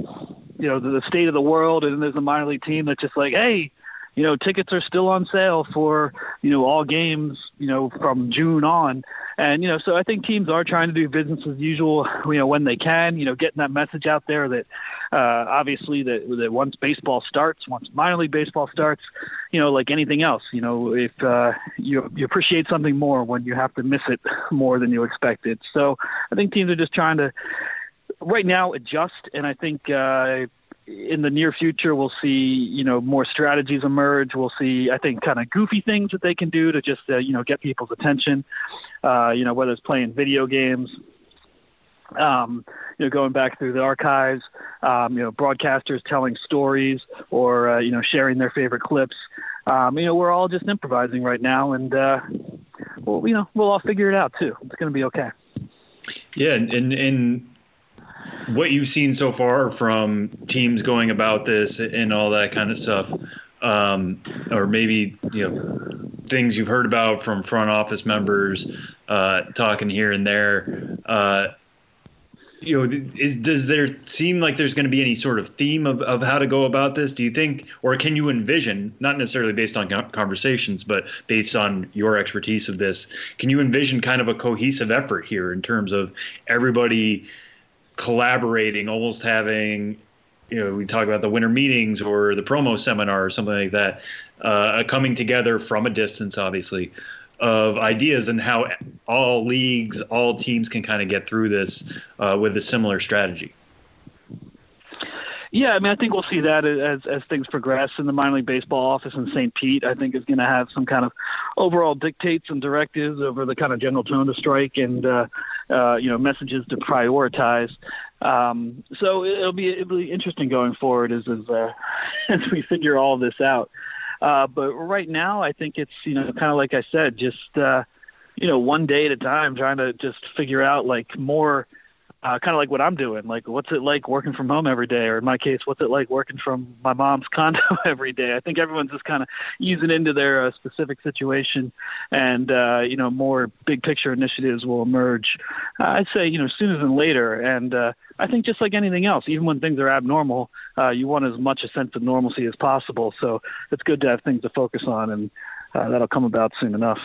you know, the, the state of the world, and there's a minor league team that's just like, hey, you know, tickets are still on sale for, you know, all games, you know, from June on. And, you know, so I think teams are trying to do business as usual, you know, when they can, you know, getting that message out there that uh, obviously that, that once baseball starts, once minor league baseball starts, you know, like anything else, you know, if uh, you, you appreciate something more when you have to miss it more than you expected. So I think teams are just trying to, right now, adjust. And I think, uh, in the near future, we'll see you know more strategies emerge. We'll see, I think, kind of goofy things that they can do to just uh, you know get people's attention. Uh, you know, whether it's playing video games, um, you know, going back through the archives, um, you know, broadcasters telling stories or uh, you know sharing their favorite clips. Um, you know, we're all just improvising right now, and uh, well, you know, we'll all figure it out too. It's going to be okay. Yeah, and and what you've seen so far from teams going about this and all that kind of stuff, um, or maybe you know things you've heard about from front office members uh, talking here and there. Uh, you know, is, does there seem like there's going to be any sort of theme of, of how to go about this? Do you think, or can you envision, not necessarily based on conversations, but based on your expertise of this, can you envision kind of a cohesive effort here in terms of everybody collaborating, almost having, you know, we talk about the winter meetings or the promo seminar or something like that, uh, coming together from a distance, obviously, of ideas and how all leagues, all teams can kind of get through this uh, with a similar strategy. Yeah, I mean, I think we'll see that as as things progress. In the minor league baseball office in St. Pete, I think is going to have some kind of overall dictates and directives over the kind of general tone of strike and uh, uh, you know messages to prioritize. Um, so it'll be it'll be interesting going forward as as, uh, <laughs> as we figure all this out. Uh, but right now, I think it's you know kind of like I said, just uh, you know one day at a time, trying to just figure out like more uh, kind of like what I'm doing. Like, what's it like working from home every day? Or in my case, what's it like working from my mom's <laughs> condo every day? I think everyone's just kind of easing into their uh, specific situation, and uh, you know, more big picture initiatives will emerge. Uh, I'd say you know sooner than later, and uh, I think just like anything else, even when things are abnormal, uh, you want as much a sense of normalcy as possible. So it's good to have things to focus on, and that'll come about soon enough.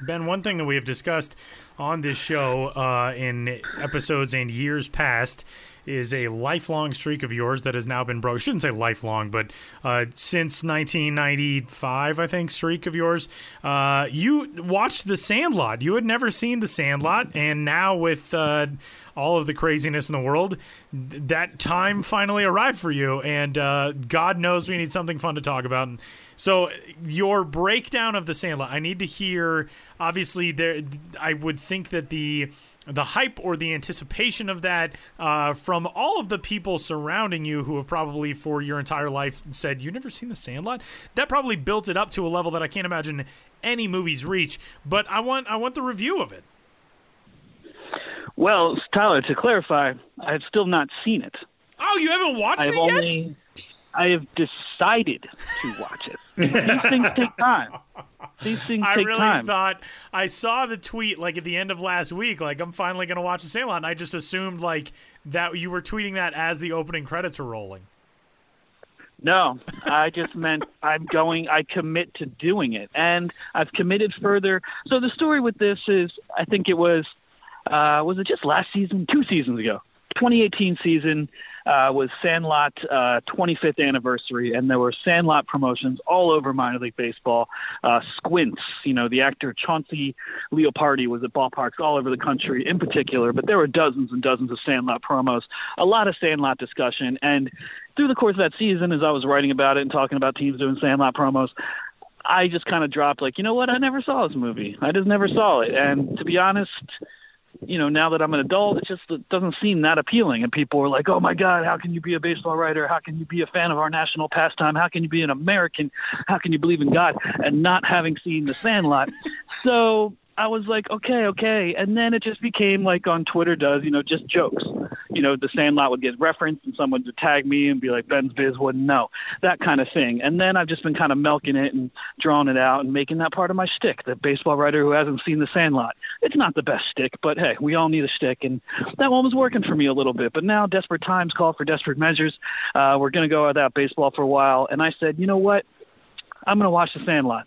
Ben, one thing that we have discussed on this show uh, in episodes and years past is a lifelong streak of yours that has now been broken. Shouldn't say lifelong, but uh, since 1995, I think, streak of yours. Uh, you watched The Sandlot. You had never seen The Sandlot, and now with uh, all of the craziness in the world, that time finally arrived for you. And uh, God knows we need something fun to talk about. So your breakdown of the Sandlot, I need to hear. Obviously, there. I would think that the the hype or the anticipation of that uh, from all of the people surrounding you who have probably for your entire life said you've never seen the Sandlot. That probably built it up to a level that I can't imagine any movies reach. But I want I want the review of it. Well, Tyler, to clarify, I have still not seen it. Oh, you haven't watched I've it only, yet? I have decided to watch it. <laughs> These things take time. These things take time. I take really time. thought I saw the tweet like at the end of last week, like I'm finally gonna watch the Sandlot, and I just assumed like that you were tweeting that as the opening credits were rolling. No, I just meant I'm going. I commit to doing it, and I've committed further. So the story with this is, I think it was, uh, was it just last season, two seasons ago, 2018 season uh, was Sandlot uh, 25th anniversary, and there were Sandlot promotions all over minor league baseball. Uh, Squints, you know, the actor Chauncey Leopardi was at ballparks all over the country in particular, but there were dozens and dozens of Sandlot promos, a lot of Sandlot discussion, and through the course of that season, as I was writing about it and talking about teams doing Sandlot promos, I just kind of dropped like, you know what? I never saw this movie. I just never saw it. And to be honest, you know, now that I'm an adult, it just it doesn't seem that appealing. And people are like, "Oh my God, how can you be a baseball writer? How can you be a fan of our national pastime? How can you be an American? How can you believe in God and not having seen The Sandlot?" so I was like, okay, okay. And then it just became like on Twitter does, you know, just jokes. You know, the Sandlot would get referenced and someone would tag me and be like, Ben's Biz wouldn't know, that kind of thing. And then I've just been kind of milking it and drawing it out and making that part of my shtick, the baseball writer who hasn't seen the Sandlot. It's not the best shtick, but hey, we all need a shtick. And that one was working for me a little bit. But now desperate times call for desperate measures. Uh, we're going to go without baseball for a while. And I said, you know what? I'm going to watch the Sandlot.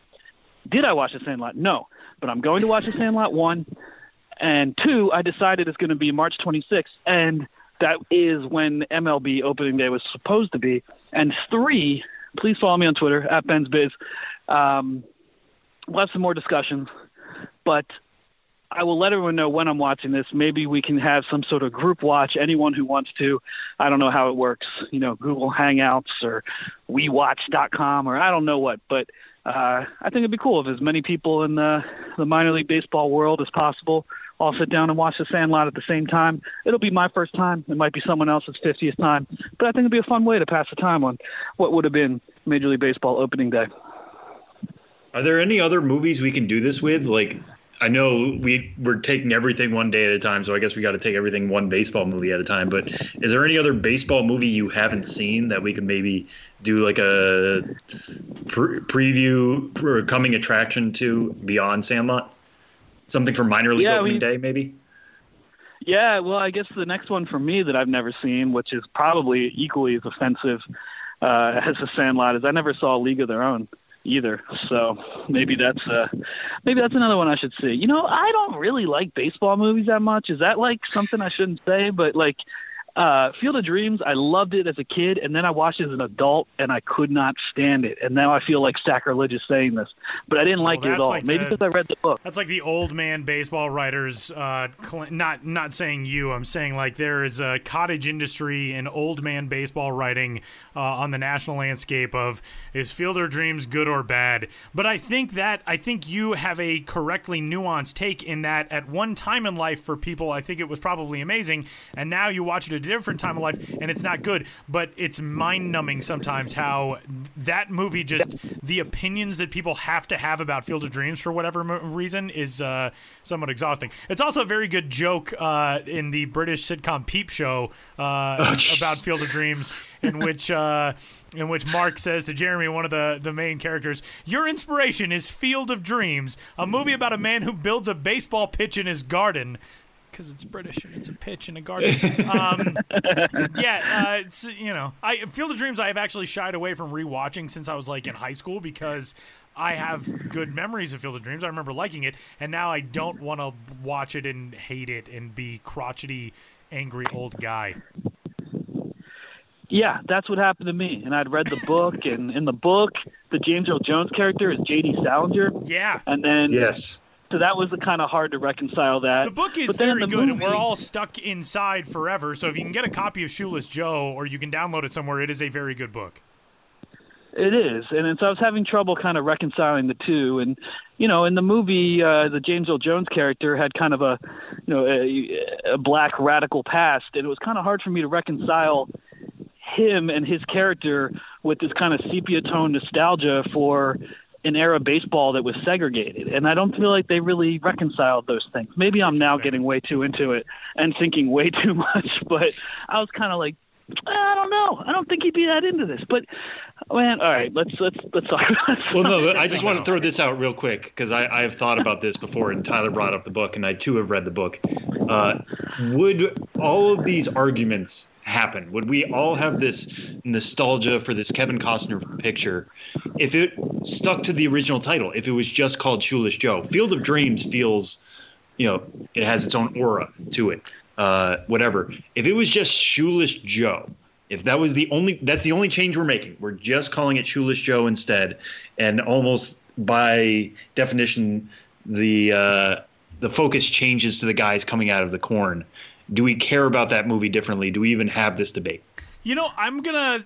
Did I watch the Sandlot? No but I'm going to watch The Sandlot one, and two. I decided it's going to be March 26th, and that is when MLB opening day was supposed to be. And three, please follow me on Twitter at Ben's Biz. Um, we'll have some more discussions, but I will let everyone know when I'm watching this. Maybe we can have some sort of group watch. Anyone who wants to, I don't know how it works. You know, Google Hangouts or WeWatch.com or I don't know what, but uh, I think it'd be cool if as many people in the, the minor league baseball world as possible all sit down and watch the Sandlot at the same time. It'll be my first time. It might be someone else's 50th time, but I think it'd be a fun way to pass the time on what would have been Major League Baseball opening day. Are there any other movies we can do this with? Like, I know we we're taking everything one day at a time, so I guess we got to take everything one baseball movie at a time. But is there any other baseball movie you haven't seen that we could maybe do like a pre- preview or coming attraction to beyond Sandlot? Something for minor league Yeah, opening we- day, maybe. Yeah, well, I guess the next one for me that I've never seen, which is probably equally as offensive uh, as The Sandlot, is I never saw League of Their Own either. So maybe that's uh, maybe that's another one I should see. You know, I don't really like baseball movies that much. Is that like something I shouldn't say? But like. Uh, Field of Dreams, I loved it as a kid, and then I watched it as an adult, and I could not stand it. And now I feel like sacrilegious saying this, but I didn't like it at all. like Maybe the- because I read the book. That's like the old man baseball writers. Uh, cl- not not saying you. I'm saying like there is a cottage industry in old man baseball writing uh, on the national landscape of is Field of Dreams good or bad? But I think that I think you have a correctly nuanced take in that at one time in life for people, I think it was probably amazing, and now you watch it different time of life and it's not good. But it's mind numbing sometimes how that movie just the opinions that people have to have about Field of Dreams for whatever mo- reason is uh, somewhat exhausting. It's also a very good joke uh, in the British sitcom Peep Show uh, <laughs> about Field of Dreams, in which uh, in which Mark says to Jeremy, one of the the main characters, "Your inspiration is Field of Dreams, a movie about a man who builds a baseball pitch in his garden." Because it's British and it's a pitch in a garden. Um, <laughs> yeah, uh, it's you know, I Field of Dreams. I have actually shied away from rewatching since I was like in high school because I have good memories of Field of Dreams. I remember liking it, and now I don't want to watch it and hate it and be crotchety, angry old guy. Yeah, that's what happened to me. And I'd read the book, and in the book, the James Earl Jones character is J.D. Salinger, Yeah. and then Yes. So that was kind of hard to reconcile that. The book is very good, and we're all stuck inside forever. So if you can get a copy of Shoeless Joe, or you can download it somewhere, it is a very good book. It is, and so I was having trouble kind of reconciling the two. And you know, in the movie, uh, the James Earl Jones character had kind of a, you know, a, a black radical past, and it was kind of hard for me to reconcile him and his character with this kind of sepia tone nostalgia for an era of baseball that was segregated. And I don't feel like they really reconciled those things. Maybe I'm now getting way too into it and thinking way too <laughs> much, but I was kind of like, I don't know. I don't think he'd be that into this. But man, all right, let's let's let's talk about <laughs> Well, no, I just want to throw this out real quick because I, I have thought about this before, and Tyler brought up the book, and I too have read the book. Uh, would all of these arguments happen? Would we all have this nostalgia for this Kevin Costner picture if it stuck to the original title? If it was just called Shoeless Joe? Field of Dreams feels, you know, it has its own aura to it. Uh, whatever. If it was just Shoeless Joe, if that was the only that's the only change we're making we're just calling it shoeless joe instead and almost by definition the uh, the focus changes to the guys coming out of the corn do we care about that movie differently do we even have this debate You know, I'm gonna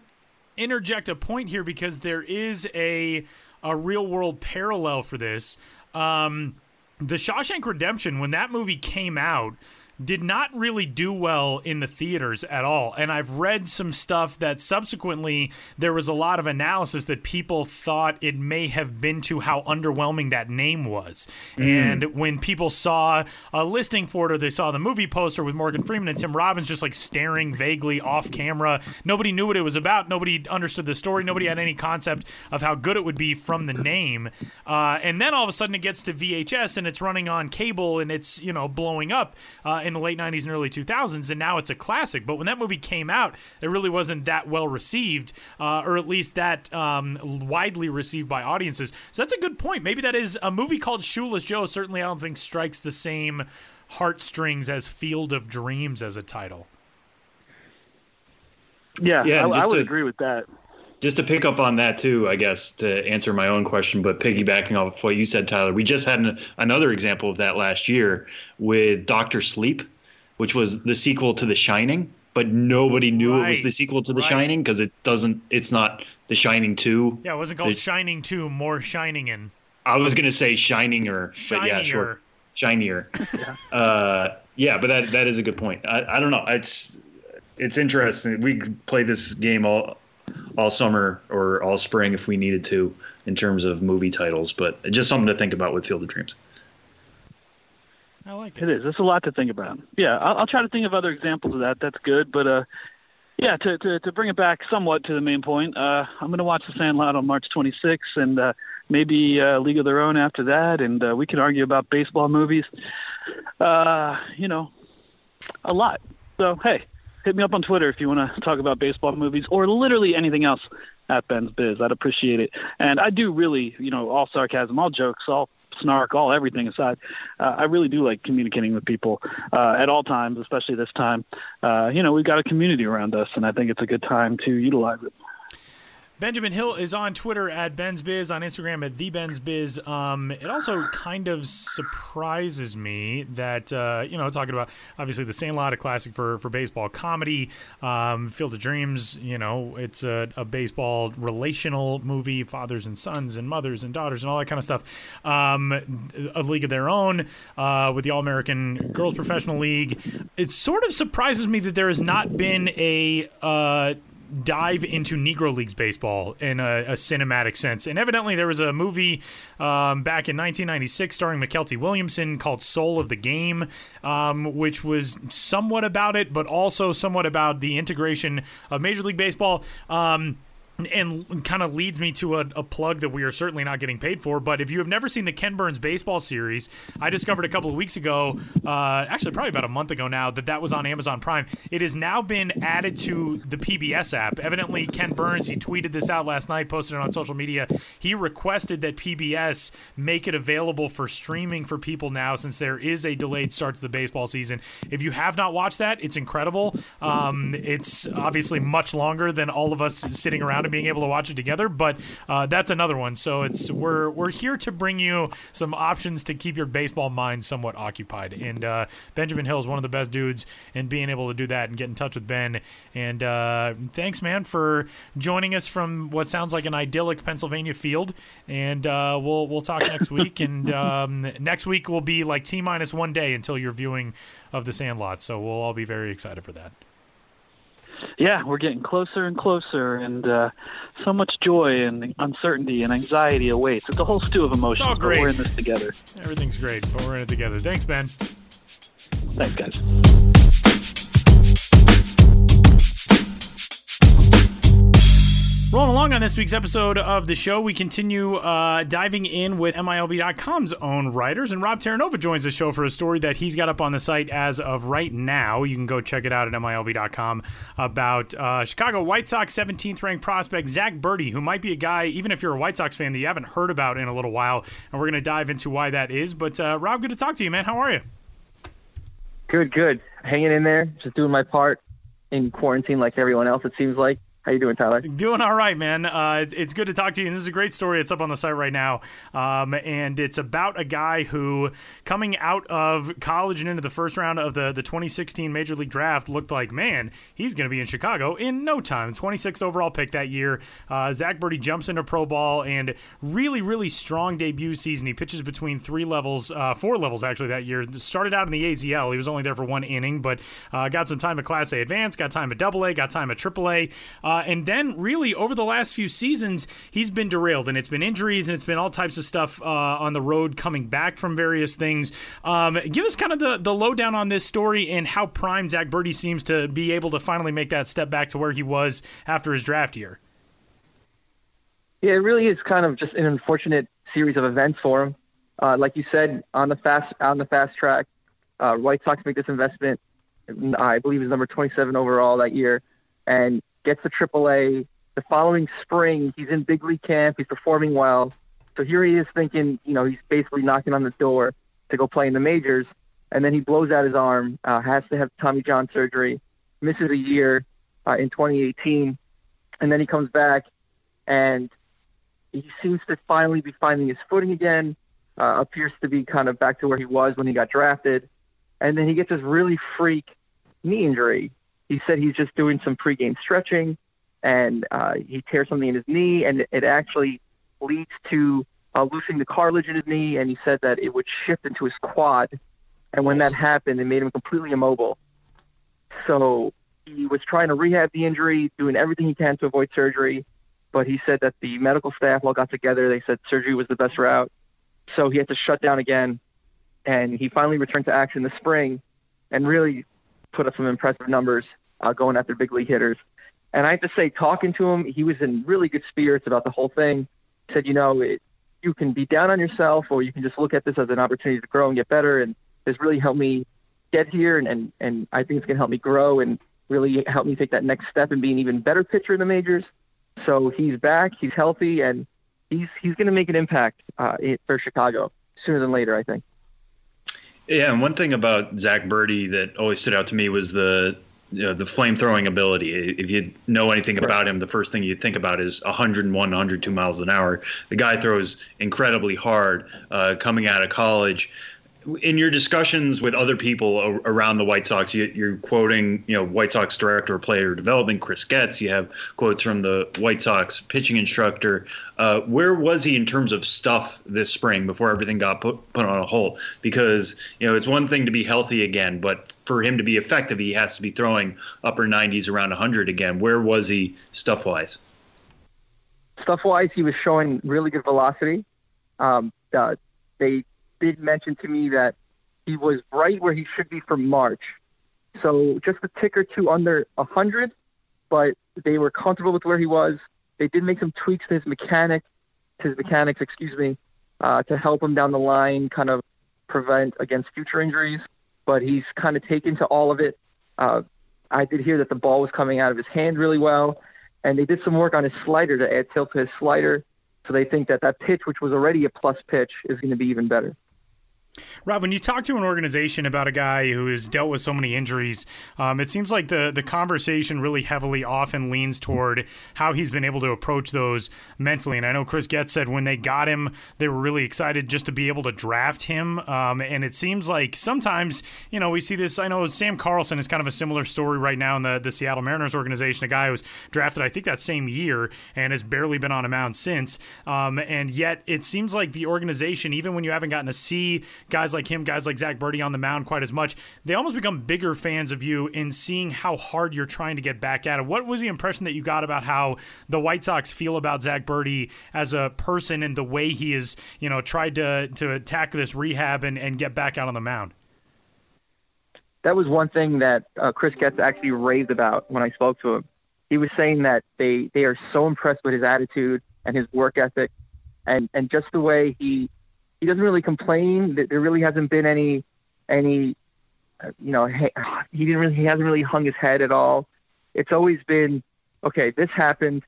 interject a point here because there is a a real world parallel for this. Um, the Shawshank Redemption, when that movie came out, did not really do well in the theaters at all. And I've read some stuff that subsequently there was a lot of analysis that people thought it may have been to how underwhelming that name was. And when people saw a listing for it or they saw the movie poster with Morgan Freeman and Tim Robbins just like staring vaguely off camera, nobody knew what it was about. Nobody understood the story. Nobody had any concept of how good it would be from the name. Uh, and then all of a sudden it gets to VHS and it's running on cable and it's, you know, blowing up. Uh, in the late 90s and early 2000s, and now it's a classic. But when that movie came out, it really wasn't that well received, uh, or at least that um, widely received by audiences. So that's a good point. Maybe that is a movie called Shoeless Joe. Certainly, I don't think strikes the same heartstrings as Field of Dreams as a title. Yeah, Yeah, I, I just would to- agree with that. Just to pick up on that too, I guess to answer my own question, but piggybacking off of what you said, Tyler, we just had an, another example of that last year with Doctor Sleep, which was the sequel to The Shining, but nobody knew it was the sequel to The right. Shining because it doesn't. It's not The Shining Two. Yeah, it wasn't called The- Shining 2, more Shining in. I was gonna say Shininger, but Shinier. yeah, sure, Shinier. <laughs> uh, yeah, but that that is a good point. I, I don't know. It's it's interesting. We play this game all all summer or all spring if we needed to in terms of movie titles, but just something to think about with Field of Dreams. I like it. It is. It's a lot to think about. Yeah, I'll, I'll try to think of other examples of that. That's good. But uh, yeah, to, to, to bring it back somewhat to the main point, uh, I'm going to watch The Sandlot on March 26th and uh, maybe uh, League of Their Own after that. And uh, we can argue about baseball movies, uh, you know, a lot. So, hey, hit me up on Twitter if you want to talk about baseball movies or literally anything else at Ben's Biz. I'd appreciate it. And I do really, you know, all sarcasm, all jokes, all snark, all everything aside, uh, I really do like communicating with people uh, at all times, especially this time. Uh, you know, we've got a community around us, and I think it's a good time to utilize it. Benjamin Hill is on Twitter at Ben's Biz, on Instagram at the Ben's Biz. Um, it also kind of surprises me that uh, you know talking about obviously the Sandlot, a classic for for baseball comedy, um, Field of Dreams. You know, it's a, a, baseball relational movie, fathers and sons and mothers and daughters and all that kind of stuff. Um, a League of Their Own uh, with the All American Girls Professional League. It sort of surprises me that there has not been a uh, dive into Negro Leagues baseball in a, a cinematic sense. And evidently, there was a movie um, back in 1996 starring Mykelti Williamson called Soul of the Game, um, which was somewhat about it, but also somewhat about the integration of Major League Baseball. Um, and kind of leads me to a, a, plug that we are certainly not getting paid for. But if you have never seen the Ken Burns baseball series, I discovered a couple of weeks ago, uh, actually probably about a month ago now, that that was on Amazon Prime. It has now been added to the PBS app. Evidently, Ken Burns he tweeted this out last night, posted it on social media. He requested that PBS make it available for streaming for people now, since there is a delayed start to the baseball season. If you have not watched that, it's incredible. Um, it's obviously much longer than all of us sitting around being able to watch it together. But uh, that's another one. So it's we're we're here to bring you some options to keep your baseball mind somewhat occupied. And uh, Benjamin Hill is one of the best dudes, and being able to do that and get in touch with Ben. And uh, thanks, man, for joining us from what sounds like an idyllic Pennsylvania field. And uh, we'll we'll talk next week. <laughs> And um, next week will be like t minus one day until your viewing of the Sandlot. So we'll all be very excited for that yeah, we're getting closer and closer, and uh, so much joy and uncertainty and anxiety awaits. It's a whole stew of emotions. It's all great. we're in this together. Everything's great, but we're in it together. Thanks, Ben. Thanks, guys. Rolling along on this week's episode of the show, we continue uh, diving in with MILB.com's own writers. And Rob Terranova joins the show for a story that he's got up on the site as of right now. You can go check it out at MILB.com about uh, Chicago White Sox 17th ranked prospect Zack Burdi, who might be a guy, even if you're a White Sox fan, that you haven't heard about in a little while. And we're going to dive into why that is. But uh, Rob, good to talk to you, man. How are you? Good, good. Hanging in there, just doing my part in quarantine like everyone else, it seems like. How you doing, Tyler? Doing all right, man. Uh, it's good to talk to you. And this is a great story. It's up on the site right now, um, and it's about a guy who, coming out of college and into the first round of the the 2016 Major League Draft, looked like man, he's going to be in Chicago in no time. 26th overall pick that year. Uh, Zack Burdi jumps into pro ball and really, really strong debut season. He pitches between three levels, uh, four levels actually that year. Started out in the AZL. He was only there for one inning, but uh, got some time at Class A Advance, got time at Double A, got time at Triple A. Uh, and then, really, over the last few seasons, he's been derailed, and it's been injuries, and it's been all types of stuff uh, on the road coming back from various things. Um, give us kind of the, the lowdown on this story and how prime Zack Burdi seems to be able to finally make that step back to where he was after his draft year. Yeah, it really is kind of just an unfortunate series of events for him. Uh, like you said, on the fast on the fast track, uh, White Sox make this investment. I believe is number 27 overall that year, and gets to AAA. The following spring, he's in big league camp. He's performing well. So here he is thinking, you know, he's basically knocking on the door to go play in the majors. And then he blows out his arm, uh, has to have Tommy John surgery, misses a year uh, in 2018. And then he comes back and he seems to finally be finding his footing again, uh, appears to be kind of back to where he was when he got drafted. And then he gets this really freak knee injury he said he's just doing some pregame stretching, and uh, he tears something in his knee, and it actually leads to uh, loosening the cartilage in his knee. And he said that it would shift into his quad, and when that happened, it made him completely immobile. So he was trying to rehab the injury, doing everything he can to avoid surgery. But he said that the medical staff all got together. They said surgery was the best route. So he had to shut down again. and he finally returned to action this spring, and really put up some impressive numbers uh, going after big league hitters. And I have to say, talking to him, he was in really good spirits about the whole thing. Said, you know, it, you can be down on yourself, or you can just look at this as an opportunity to grow and get better. And this really helped me get here, and and, and I think it's going to help me grow and really help me take that next step and be an even better pitcher in the majors. So he's back, he's healthy, and he's he's going to make an impact uh, for Chicago sooner than later, I think. Yeah, and one thing about Zack Burdi that always stood out to me was the you know, the flame throwing ability. If you know anything right. about him, the first thing you think about is 101, 102 miles an hour. The guy throws incredibly hard uh, coming out of college in your discussions with other people around the White Sox, you, are quoting, you know, White Sox director of player development, Chris Getz. You have quotes from the White Sox pitching instructor. Uh, where was he in terms of stuff this spring before everything got put, put on a hold? Because you know, it's one thing to be healthy again, but for him to be effective, he has to be throwing upper 90s, around 100 again. Where was he stuff wise? Stuff wise, he was showing really good velocity. Um, uh, they did mention to me that he was right where he should be for March. So just a tick or two under 100, but they were comfortable with where he was. They did make some tweaks to his mechanic, to his mechanics, excuse me, uh, to help him down the line, kind of prevent against future injuries. But he's kind of taken to all of it. Uh, I did hear that the ball was coming out of his hand really well, and they did some work on his slider to add tilt to his slider. So they think that that pitch, which was already a plus pitch, is going to be even better. Rob, when you talk to an organization about a guy who has dealt with so many injuries, um, it seems like the the conversation really heavily often leans toward how he's been able to approach those mentally. And I know Chris Getz said when they got him, they were really excited just to be able to draft him. Um, and it seems like sometimes, you know, we see this. I know Sam Carlson is kind of a similar story right now in the, the Seattle Mariners organization, a guy who was drafted, I think, that same year and has barely been on a mound since. Um, and yet it seems like the organization, even when you haven't gotten to see guys like him, guys like Zack Burdi on the mound quite as much, they almost become bigger fans of you in seeing how hard you're trying to get back at it. What was the impression that you got about how the White Sox feel about Zack Burdi as a person and the way he has, you know, tried to to attack this rehab and, and get back out on the mound? That was one thing that uh, Chris Getz actually raved about when I spoke to him. He was saying that they they are so impressed with his attitude and his work ethic, and and just the way he he doesn't really complain. There really hasn't been any any uh, you know he didn't really he hasn't really hung his head at all. It's always been okay. This happened.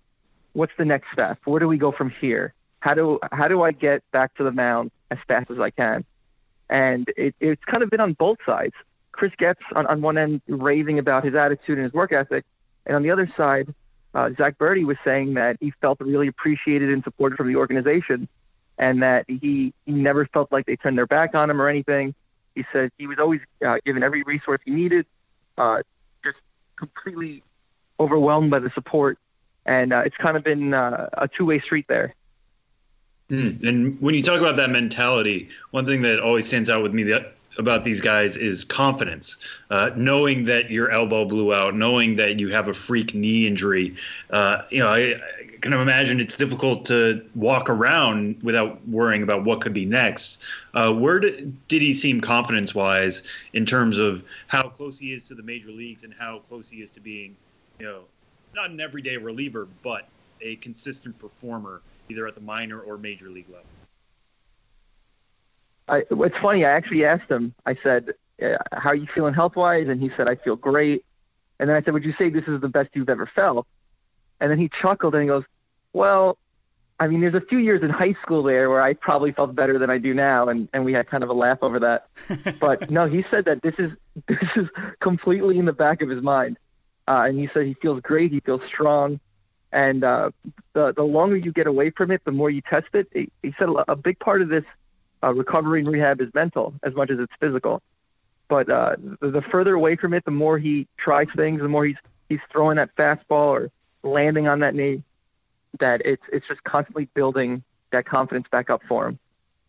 What's the next step? Where do we go from here? How do how do I get back to the mound as fast as I can? And it, it's kind of been on both sides. Chris Getz on, on one end raving about his attitude and his work ethic, and on the other side, uh, Zack Burdi was saying that he felt really appreciated and supported from the organization and that he, he never felt like they turned their back on him or anything. He said he was always uh, given every resource he needed, uh, just completely overwhelmed by the support. And uh, it's kind of been uh, a two way street there. Mm. And when you talk about that mentality, one thing that always stands out with me that about these guys is confidence. Uh, knowing that your elbow blew out, knowing that you have a freak knee injury. Uh, you know, I, of imagine it's difficult to walk around without worrying about what could be next. Uh, where did, did he seem confidence wise in terms of how close he is to the major leagues and how close he is to being, you know, not an everyday reliever, but a consistent performer either at the minor or major league level? I, it's funny. I actually asked him. I said, uh, "How are you feeling health wise?" And he said, "I feel great." And then I said, "Would you say this is the best you've ever felt?" And then he chuckled and he goes, Well, I mean, there's a few years in high school there where I probably felt better than I do now, and, and we had kind of a laugh over that. <laughs> but no, he said that this is <laughs> this is completely in the back of his mind, uh, and he said he feels great, he feels strong, and uh, the the longer you get away from it, the more you test it. He, he said a big part of this uh, recovery and rehab is mental as much as it's physical. But uh, the, the further away from it, the more he tries things, the more he's he's throwing that fastball or landing on that knee, that it's it's just constantly building that confidence back up for him.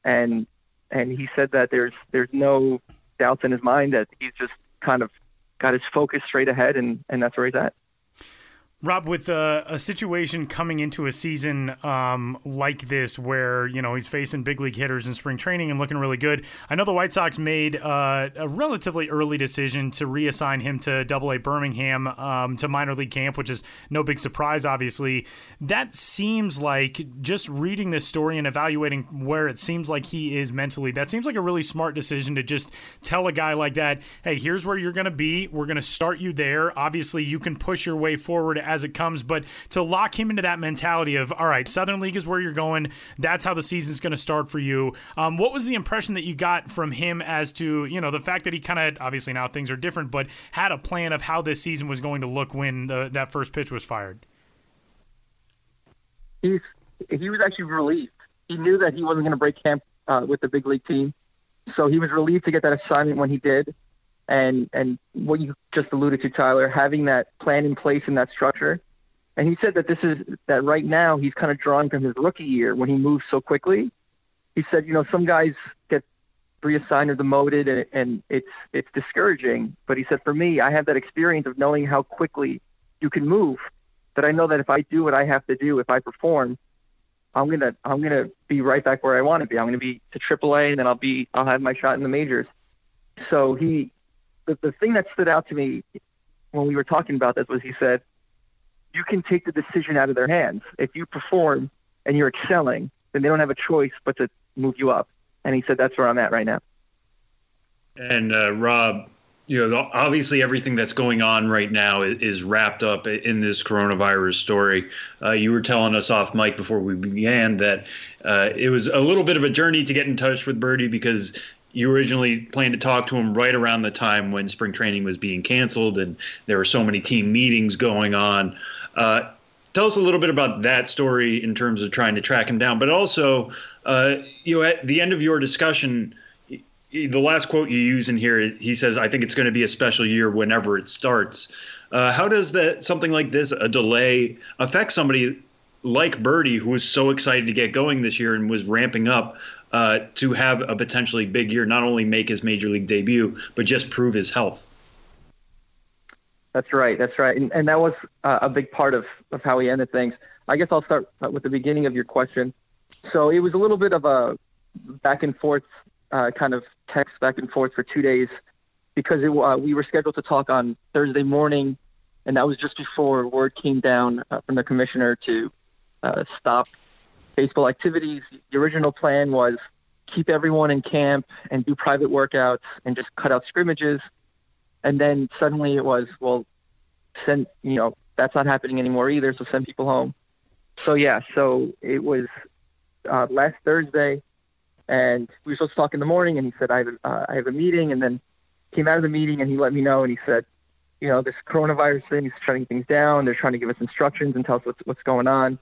And and he said that there's there's no doubts in his mind that he's just kind of got his focus straight ahead and, and that's where he's at. Rob, with a, a, situation coming into a season um, like this, where you know he's facing big league hitters in spring training and looking really good, I know the White Sox made uh, a relatively early decision to reassign him to Double A Birmingham um, to minor league camp, which is no big surprise, obviously. That seems like just reading this story and evaluating where it seems like he is mentally. That seems like a really smart decision to just tell a guy like that, "Hey, here's where you're going to be. We're going to start you there. Obviously, you can push your way forward." As it comes, but to lock him into that mentality of, all right, Southern League is where you're going. That's how the season's going to start for you. Um, what was the impression that you got from him as to, you know, the fact that he kind of, obviously now things are different, but had a plan of how this season was going to look when the, that first pitch was fired? He's, he was actually relieved. He knew that he wasn't going to break camp uh, with the big league team. So he was relieved to get that assignment when he did and and what you just alluded to, Tyler, having that plan in place and that structure. And he said that this is that right now he's kind of drawing from his rookie year when he moved so quickly. He said, you know, some guys get reassigned or demoted, and, and it's it's discouraging. But he said, for me, I have that experience of knowing how quickly you can move. That I know that if I do what I have to do, if I perform, I'm gonna I'm gonna be right back where I want to be. I'm gonna be to AAA, and then I'll be I'll have my shot in the majors. So he the, the thing that stood out to me when we were talking about this was he said, you can take the decision out of their hands. If you perform and you're excelling, then they don't have a choice but to move you up. And he said, that's where I'm at right now. And uh, Rob, you know, obviously everything that's going on right now is, wrapped up in this coronavirus story. Uh, you were telling us off mic before we began that uh, it was a little bit of a journey to get in touch with Burdi because you originally planned to talk to him right around the time when spring training was being canceled and there were so many team meetings going on. Uh, tell us a little bit about that story in terms of trying to track him down, but also, uh, you know, at the end of your discussion, the last quote you use in here, he says, "I think it's going to be a special year whenever it starts." Uh, how does that something like this, a delay, affect somebody like Burdi, who was so excited to get going this year and was ramping up? uh, to have a potentially big year, not only make his major league debut, but just prove his health. That's right. That's right. And, and that was uh, a big part of, of how he ended things. I guess I'll start with the beginning of your question. So it was a little bit of a back and forth uh, kind of text back and forth for two days because it, uh, we were scheduled to talk on Thursday morning, and that was just before word came down uh, from the commissioner to uh, stop baseball activities. The original plan was keep everyone in camp and do private workouts and just cut out scrimmages. And then suddenly it was, well, send, you know, that's not happening anymore either. So send people home. So yeah, so it was uh, last Thursday and we were supposed to talk in the morning and he said, I have, uh, I have a meeting and then came out of the meeting and he let me know and he said, you know, this coronavirus thing is shutting things down. They're trying to give us instructions and tell us what's, what's going on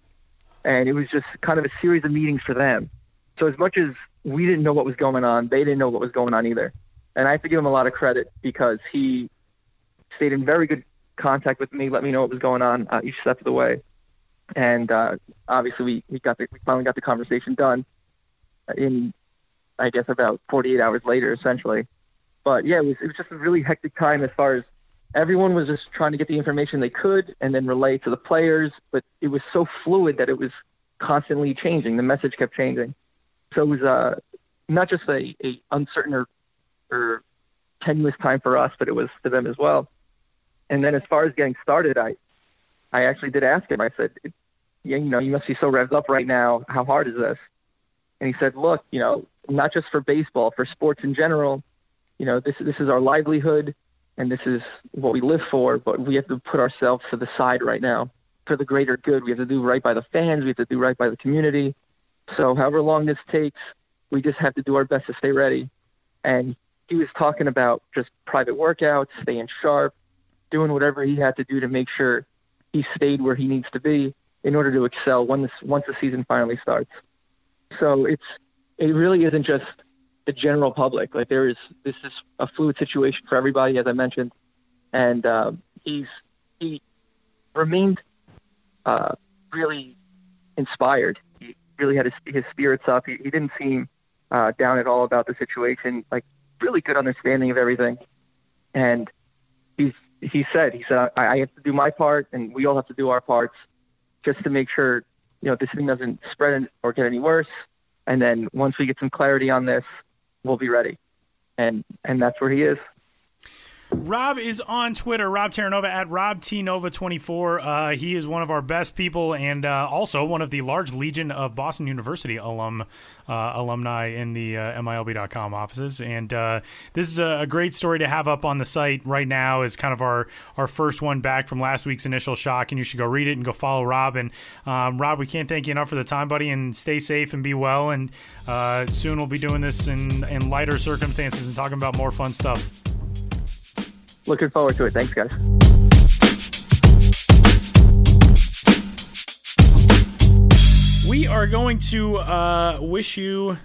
and it was just kind of a series of meetings for them. So as much as we didn't know what was going on, they didn't know what was going on either. And I have to give him a lot of credit because he stayed in very good contact with me, let me know what was going on uh, each step of the way. And uh, obviously, we, we got the, we finally got the conversation done in, I guess, about 48 hours later, essentially. But yeah, it was it was just a really hectic time as far as everyone was just trying to get the information they could and then relay to the players, but it was so fluid that it was constantly changing. The message kept changing. So it was uh, not just a, a uncertain or, or tenuous time for us, but it was for them as well. And then as far as getting started, I, I actually did ask him. I said, yeah, you know, you must be so revved up right now. How hard is this? And he said, look, you know, not just for baseball, for sports in general, you know, this, this is our livelihood and this is what we live for, but we have to put ourselves to the side right now for the greater good. We have to do right by the fans, we have to do right by the community. So, however long this takes, we just have to do our best to stay ready. And he was talking about just private workouts, staying sharp, doing whatever he had to do to make sure he stayed where he needs to be in order to excel when this, once the season finally starts. So it's it really isn't just the general public. Like there is this is a fluid situation for everybody, as I mentioned, and uh, he's he remained uh, really inspired. He really had his, his spirits up. He, he didn't seem uh, down at all about the situation. Like really good understanding of everything, and he's he said, he said, I, I have to do my part, and we all have to do our parts, just to make sure you know this thing doesn't spread or get any worse. And then once we get some clarity on this, we'll be ready. And and that's where he is. Rob is on Twitter, Rob Terranova at Rob T Nova 24. Uh, he is one of our best people and uh, also one of the large legion of Boston University alum uh, alumni in the uh, MILB.com offices. And uh, this is a, a, great story to have up on the site right now. Is kind of our our first one back from last week's initial shock, and you should go read it and go follow Rob. And um, Rob, we can't thank you enough for the time, buddy. And stay safe and be well. And uh, soon we'll be doing this in in lighter circumstances and talking about more fun stuff. Looking forward to it. Thanks, guys. We are going to uh, wish you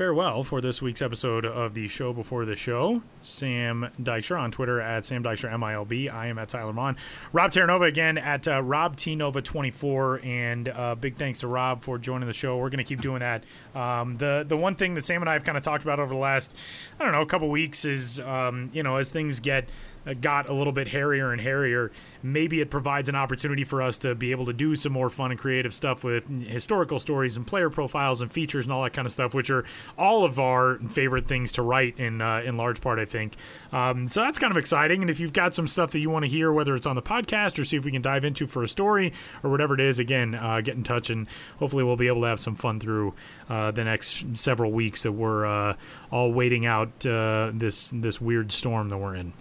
farewell for this week's episode of the show before the show. Sam Dykstra on Twitter at Sam Dykstra MILB. I am at Tyler Maun. Rob Terranova again at uh, Rob T Nova 24. And uh, big thanks to Rob for joining the show. We're going to keep doing that. Um, the the one thing that Sam and I have kind of talked about over the last I don't know a couple weeks is um, you know as things get uh, got a little bit hairier and hairier, maybe it provides an opportunity for us to be able to do some more fun and creative stuff with historical stories and player profiles and features and all that kind of stuff, which are all of our favorite things to write in uh, in large part, I think. Um, so that's kind of exciting. And if you've got some stuff that you want to hear, whether it's on the podcast or see if we can dive into for a story or whatever it is, again, uh, get in touch and hopefully we'll be able to have some fun through uh, the next several weeks that we're uh, all waiting out uh, this this weird storm that we're in.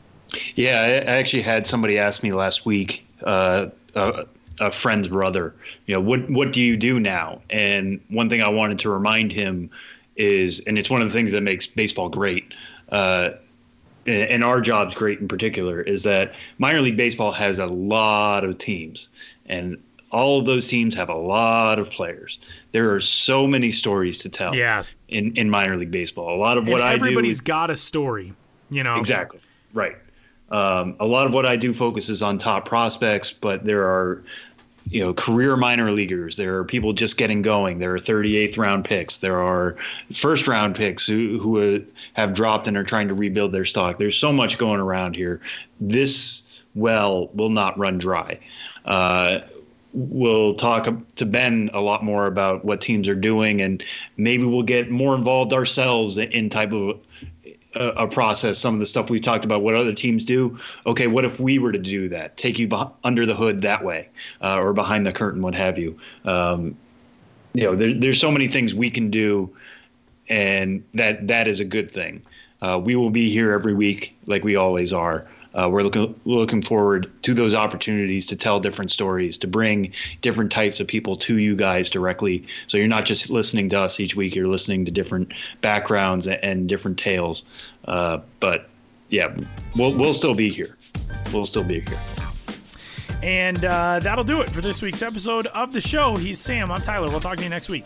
Yeah, I actually had somebody ask me last week, uh, a, a, friend's brother, you know, what what do you do now? And one thing I wanted to remind him is, and it's one of the things that makes baseball great, uh, and our job's great in particular, is that minor league baseball has a lot of teams, and all of those teams have a lot of players. There are so many stories to tell. Yeah. In in minor league baseball, a lot of what I do. Everybody's got a story. You know. Exactly. Right. Um, a lot of what I do focuses on top prospects, but there are, you know, career minor leaguers. There are people just getting going. There are 38th round picks. There are first round picks who who have dropped and are trying to rebuild their stock. There's so much going around here. This well will not run dry. Uh, we'll talk to Ben a lot more about what teams are doing, and maybe we'll get more involved ourselves in type of a, a, process some of the stuff we've talked about what other teams do. Okay what if we were to do that? Take you under the hood that way uh, or behind the curtain what have you. Um, you know there, there's so many things we can do and that that is a good thing. Uh, we will be here every week like we always are uh, we're looking looking forward to those opportunities to tell different stories, to bring different types of people to you guys directly. So you're not just listening to us each week; you're listening to different backgrounds and, and different tales. Uh, but yeah, we'll we'll still be here. We'll still be here. And uh, that'll do it for this week's episode of the show. He's Sam. I'm Tyler. We'll talk to you next week.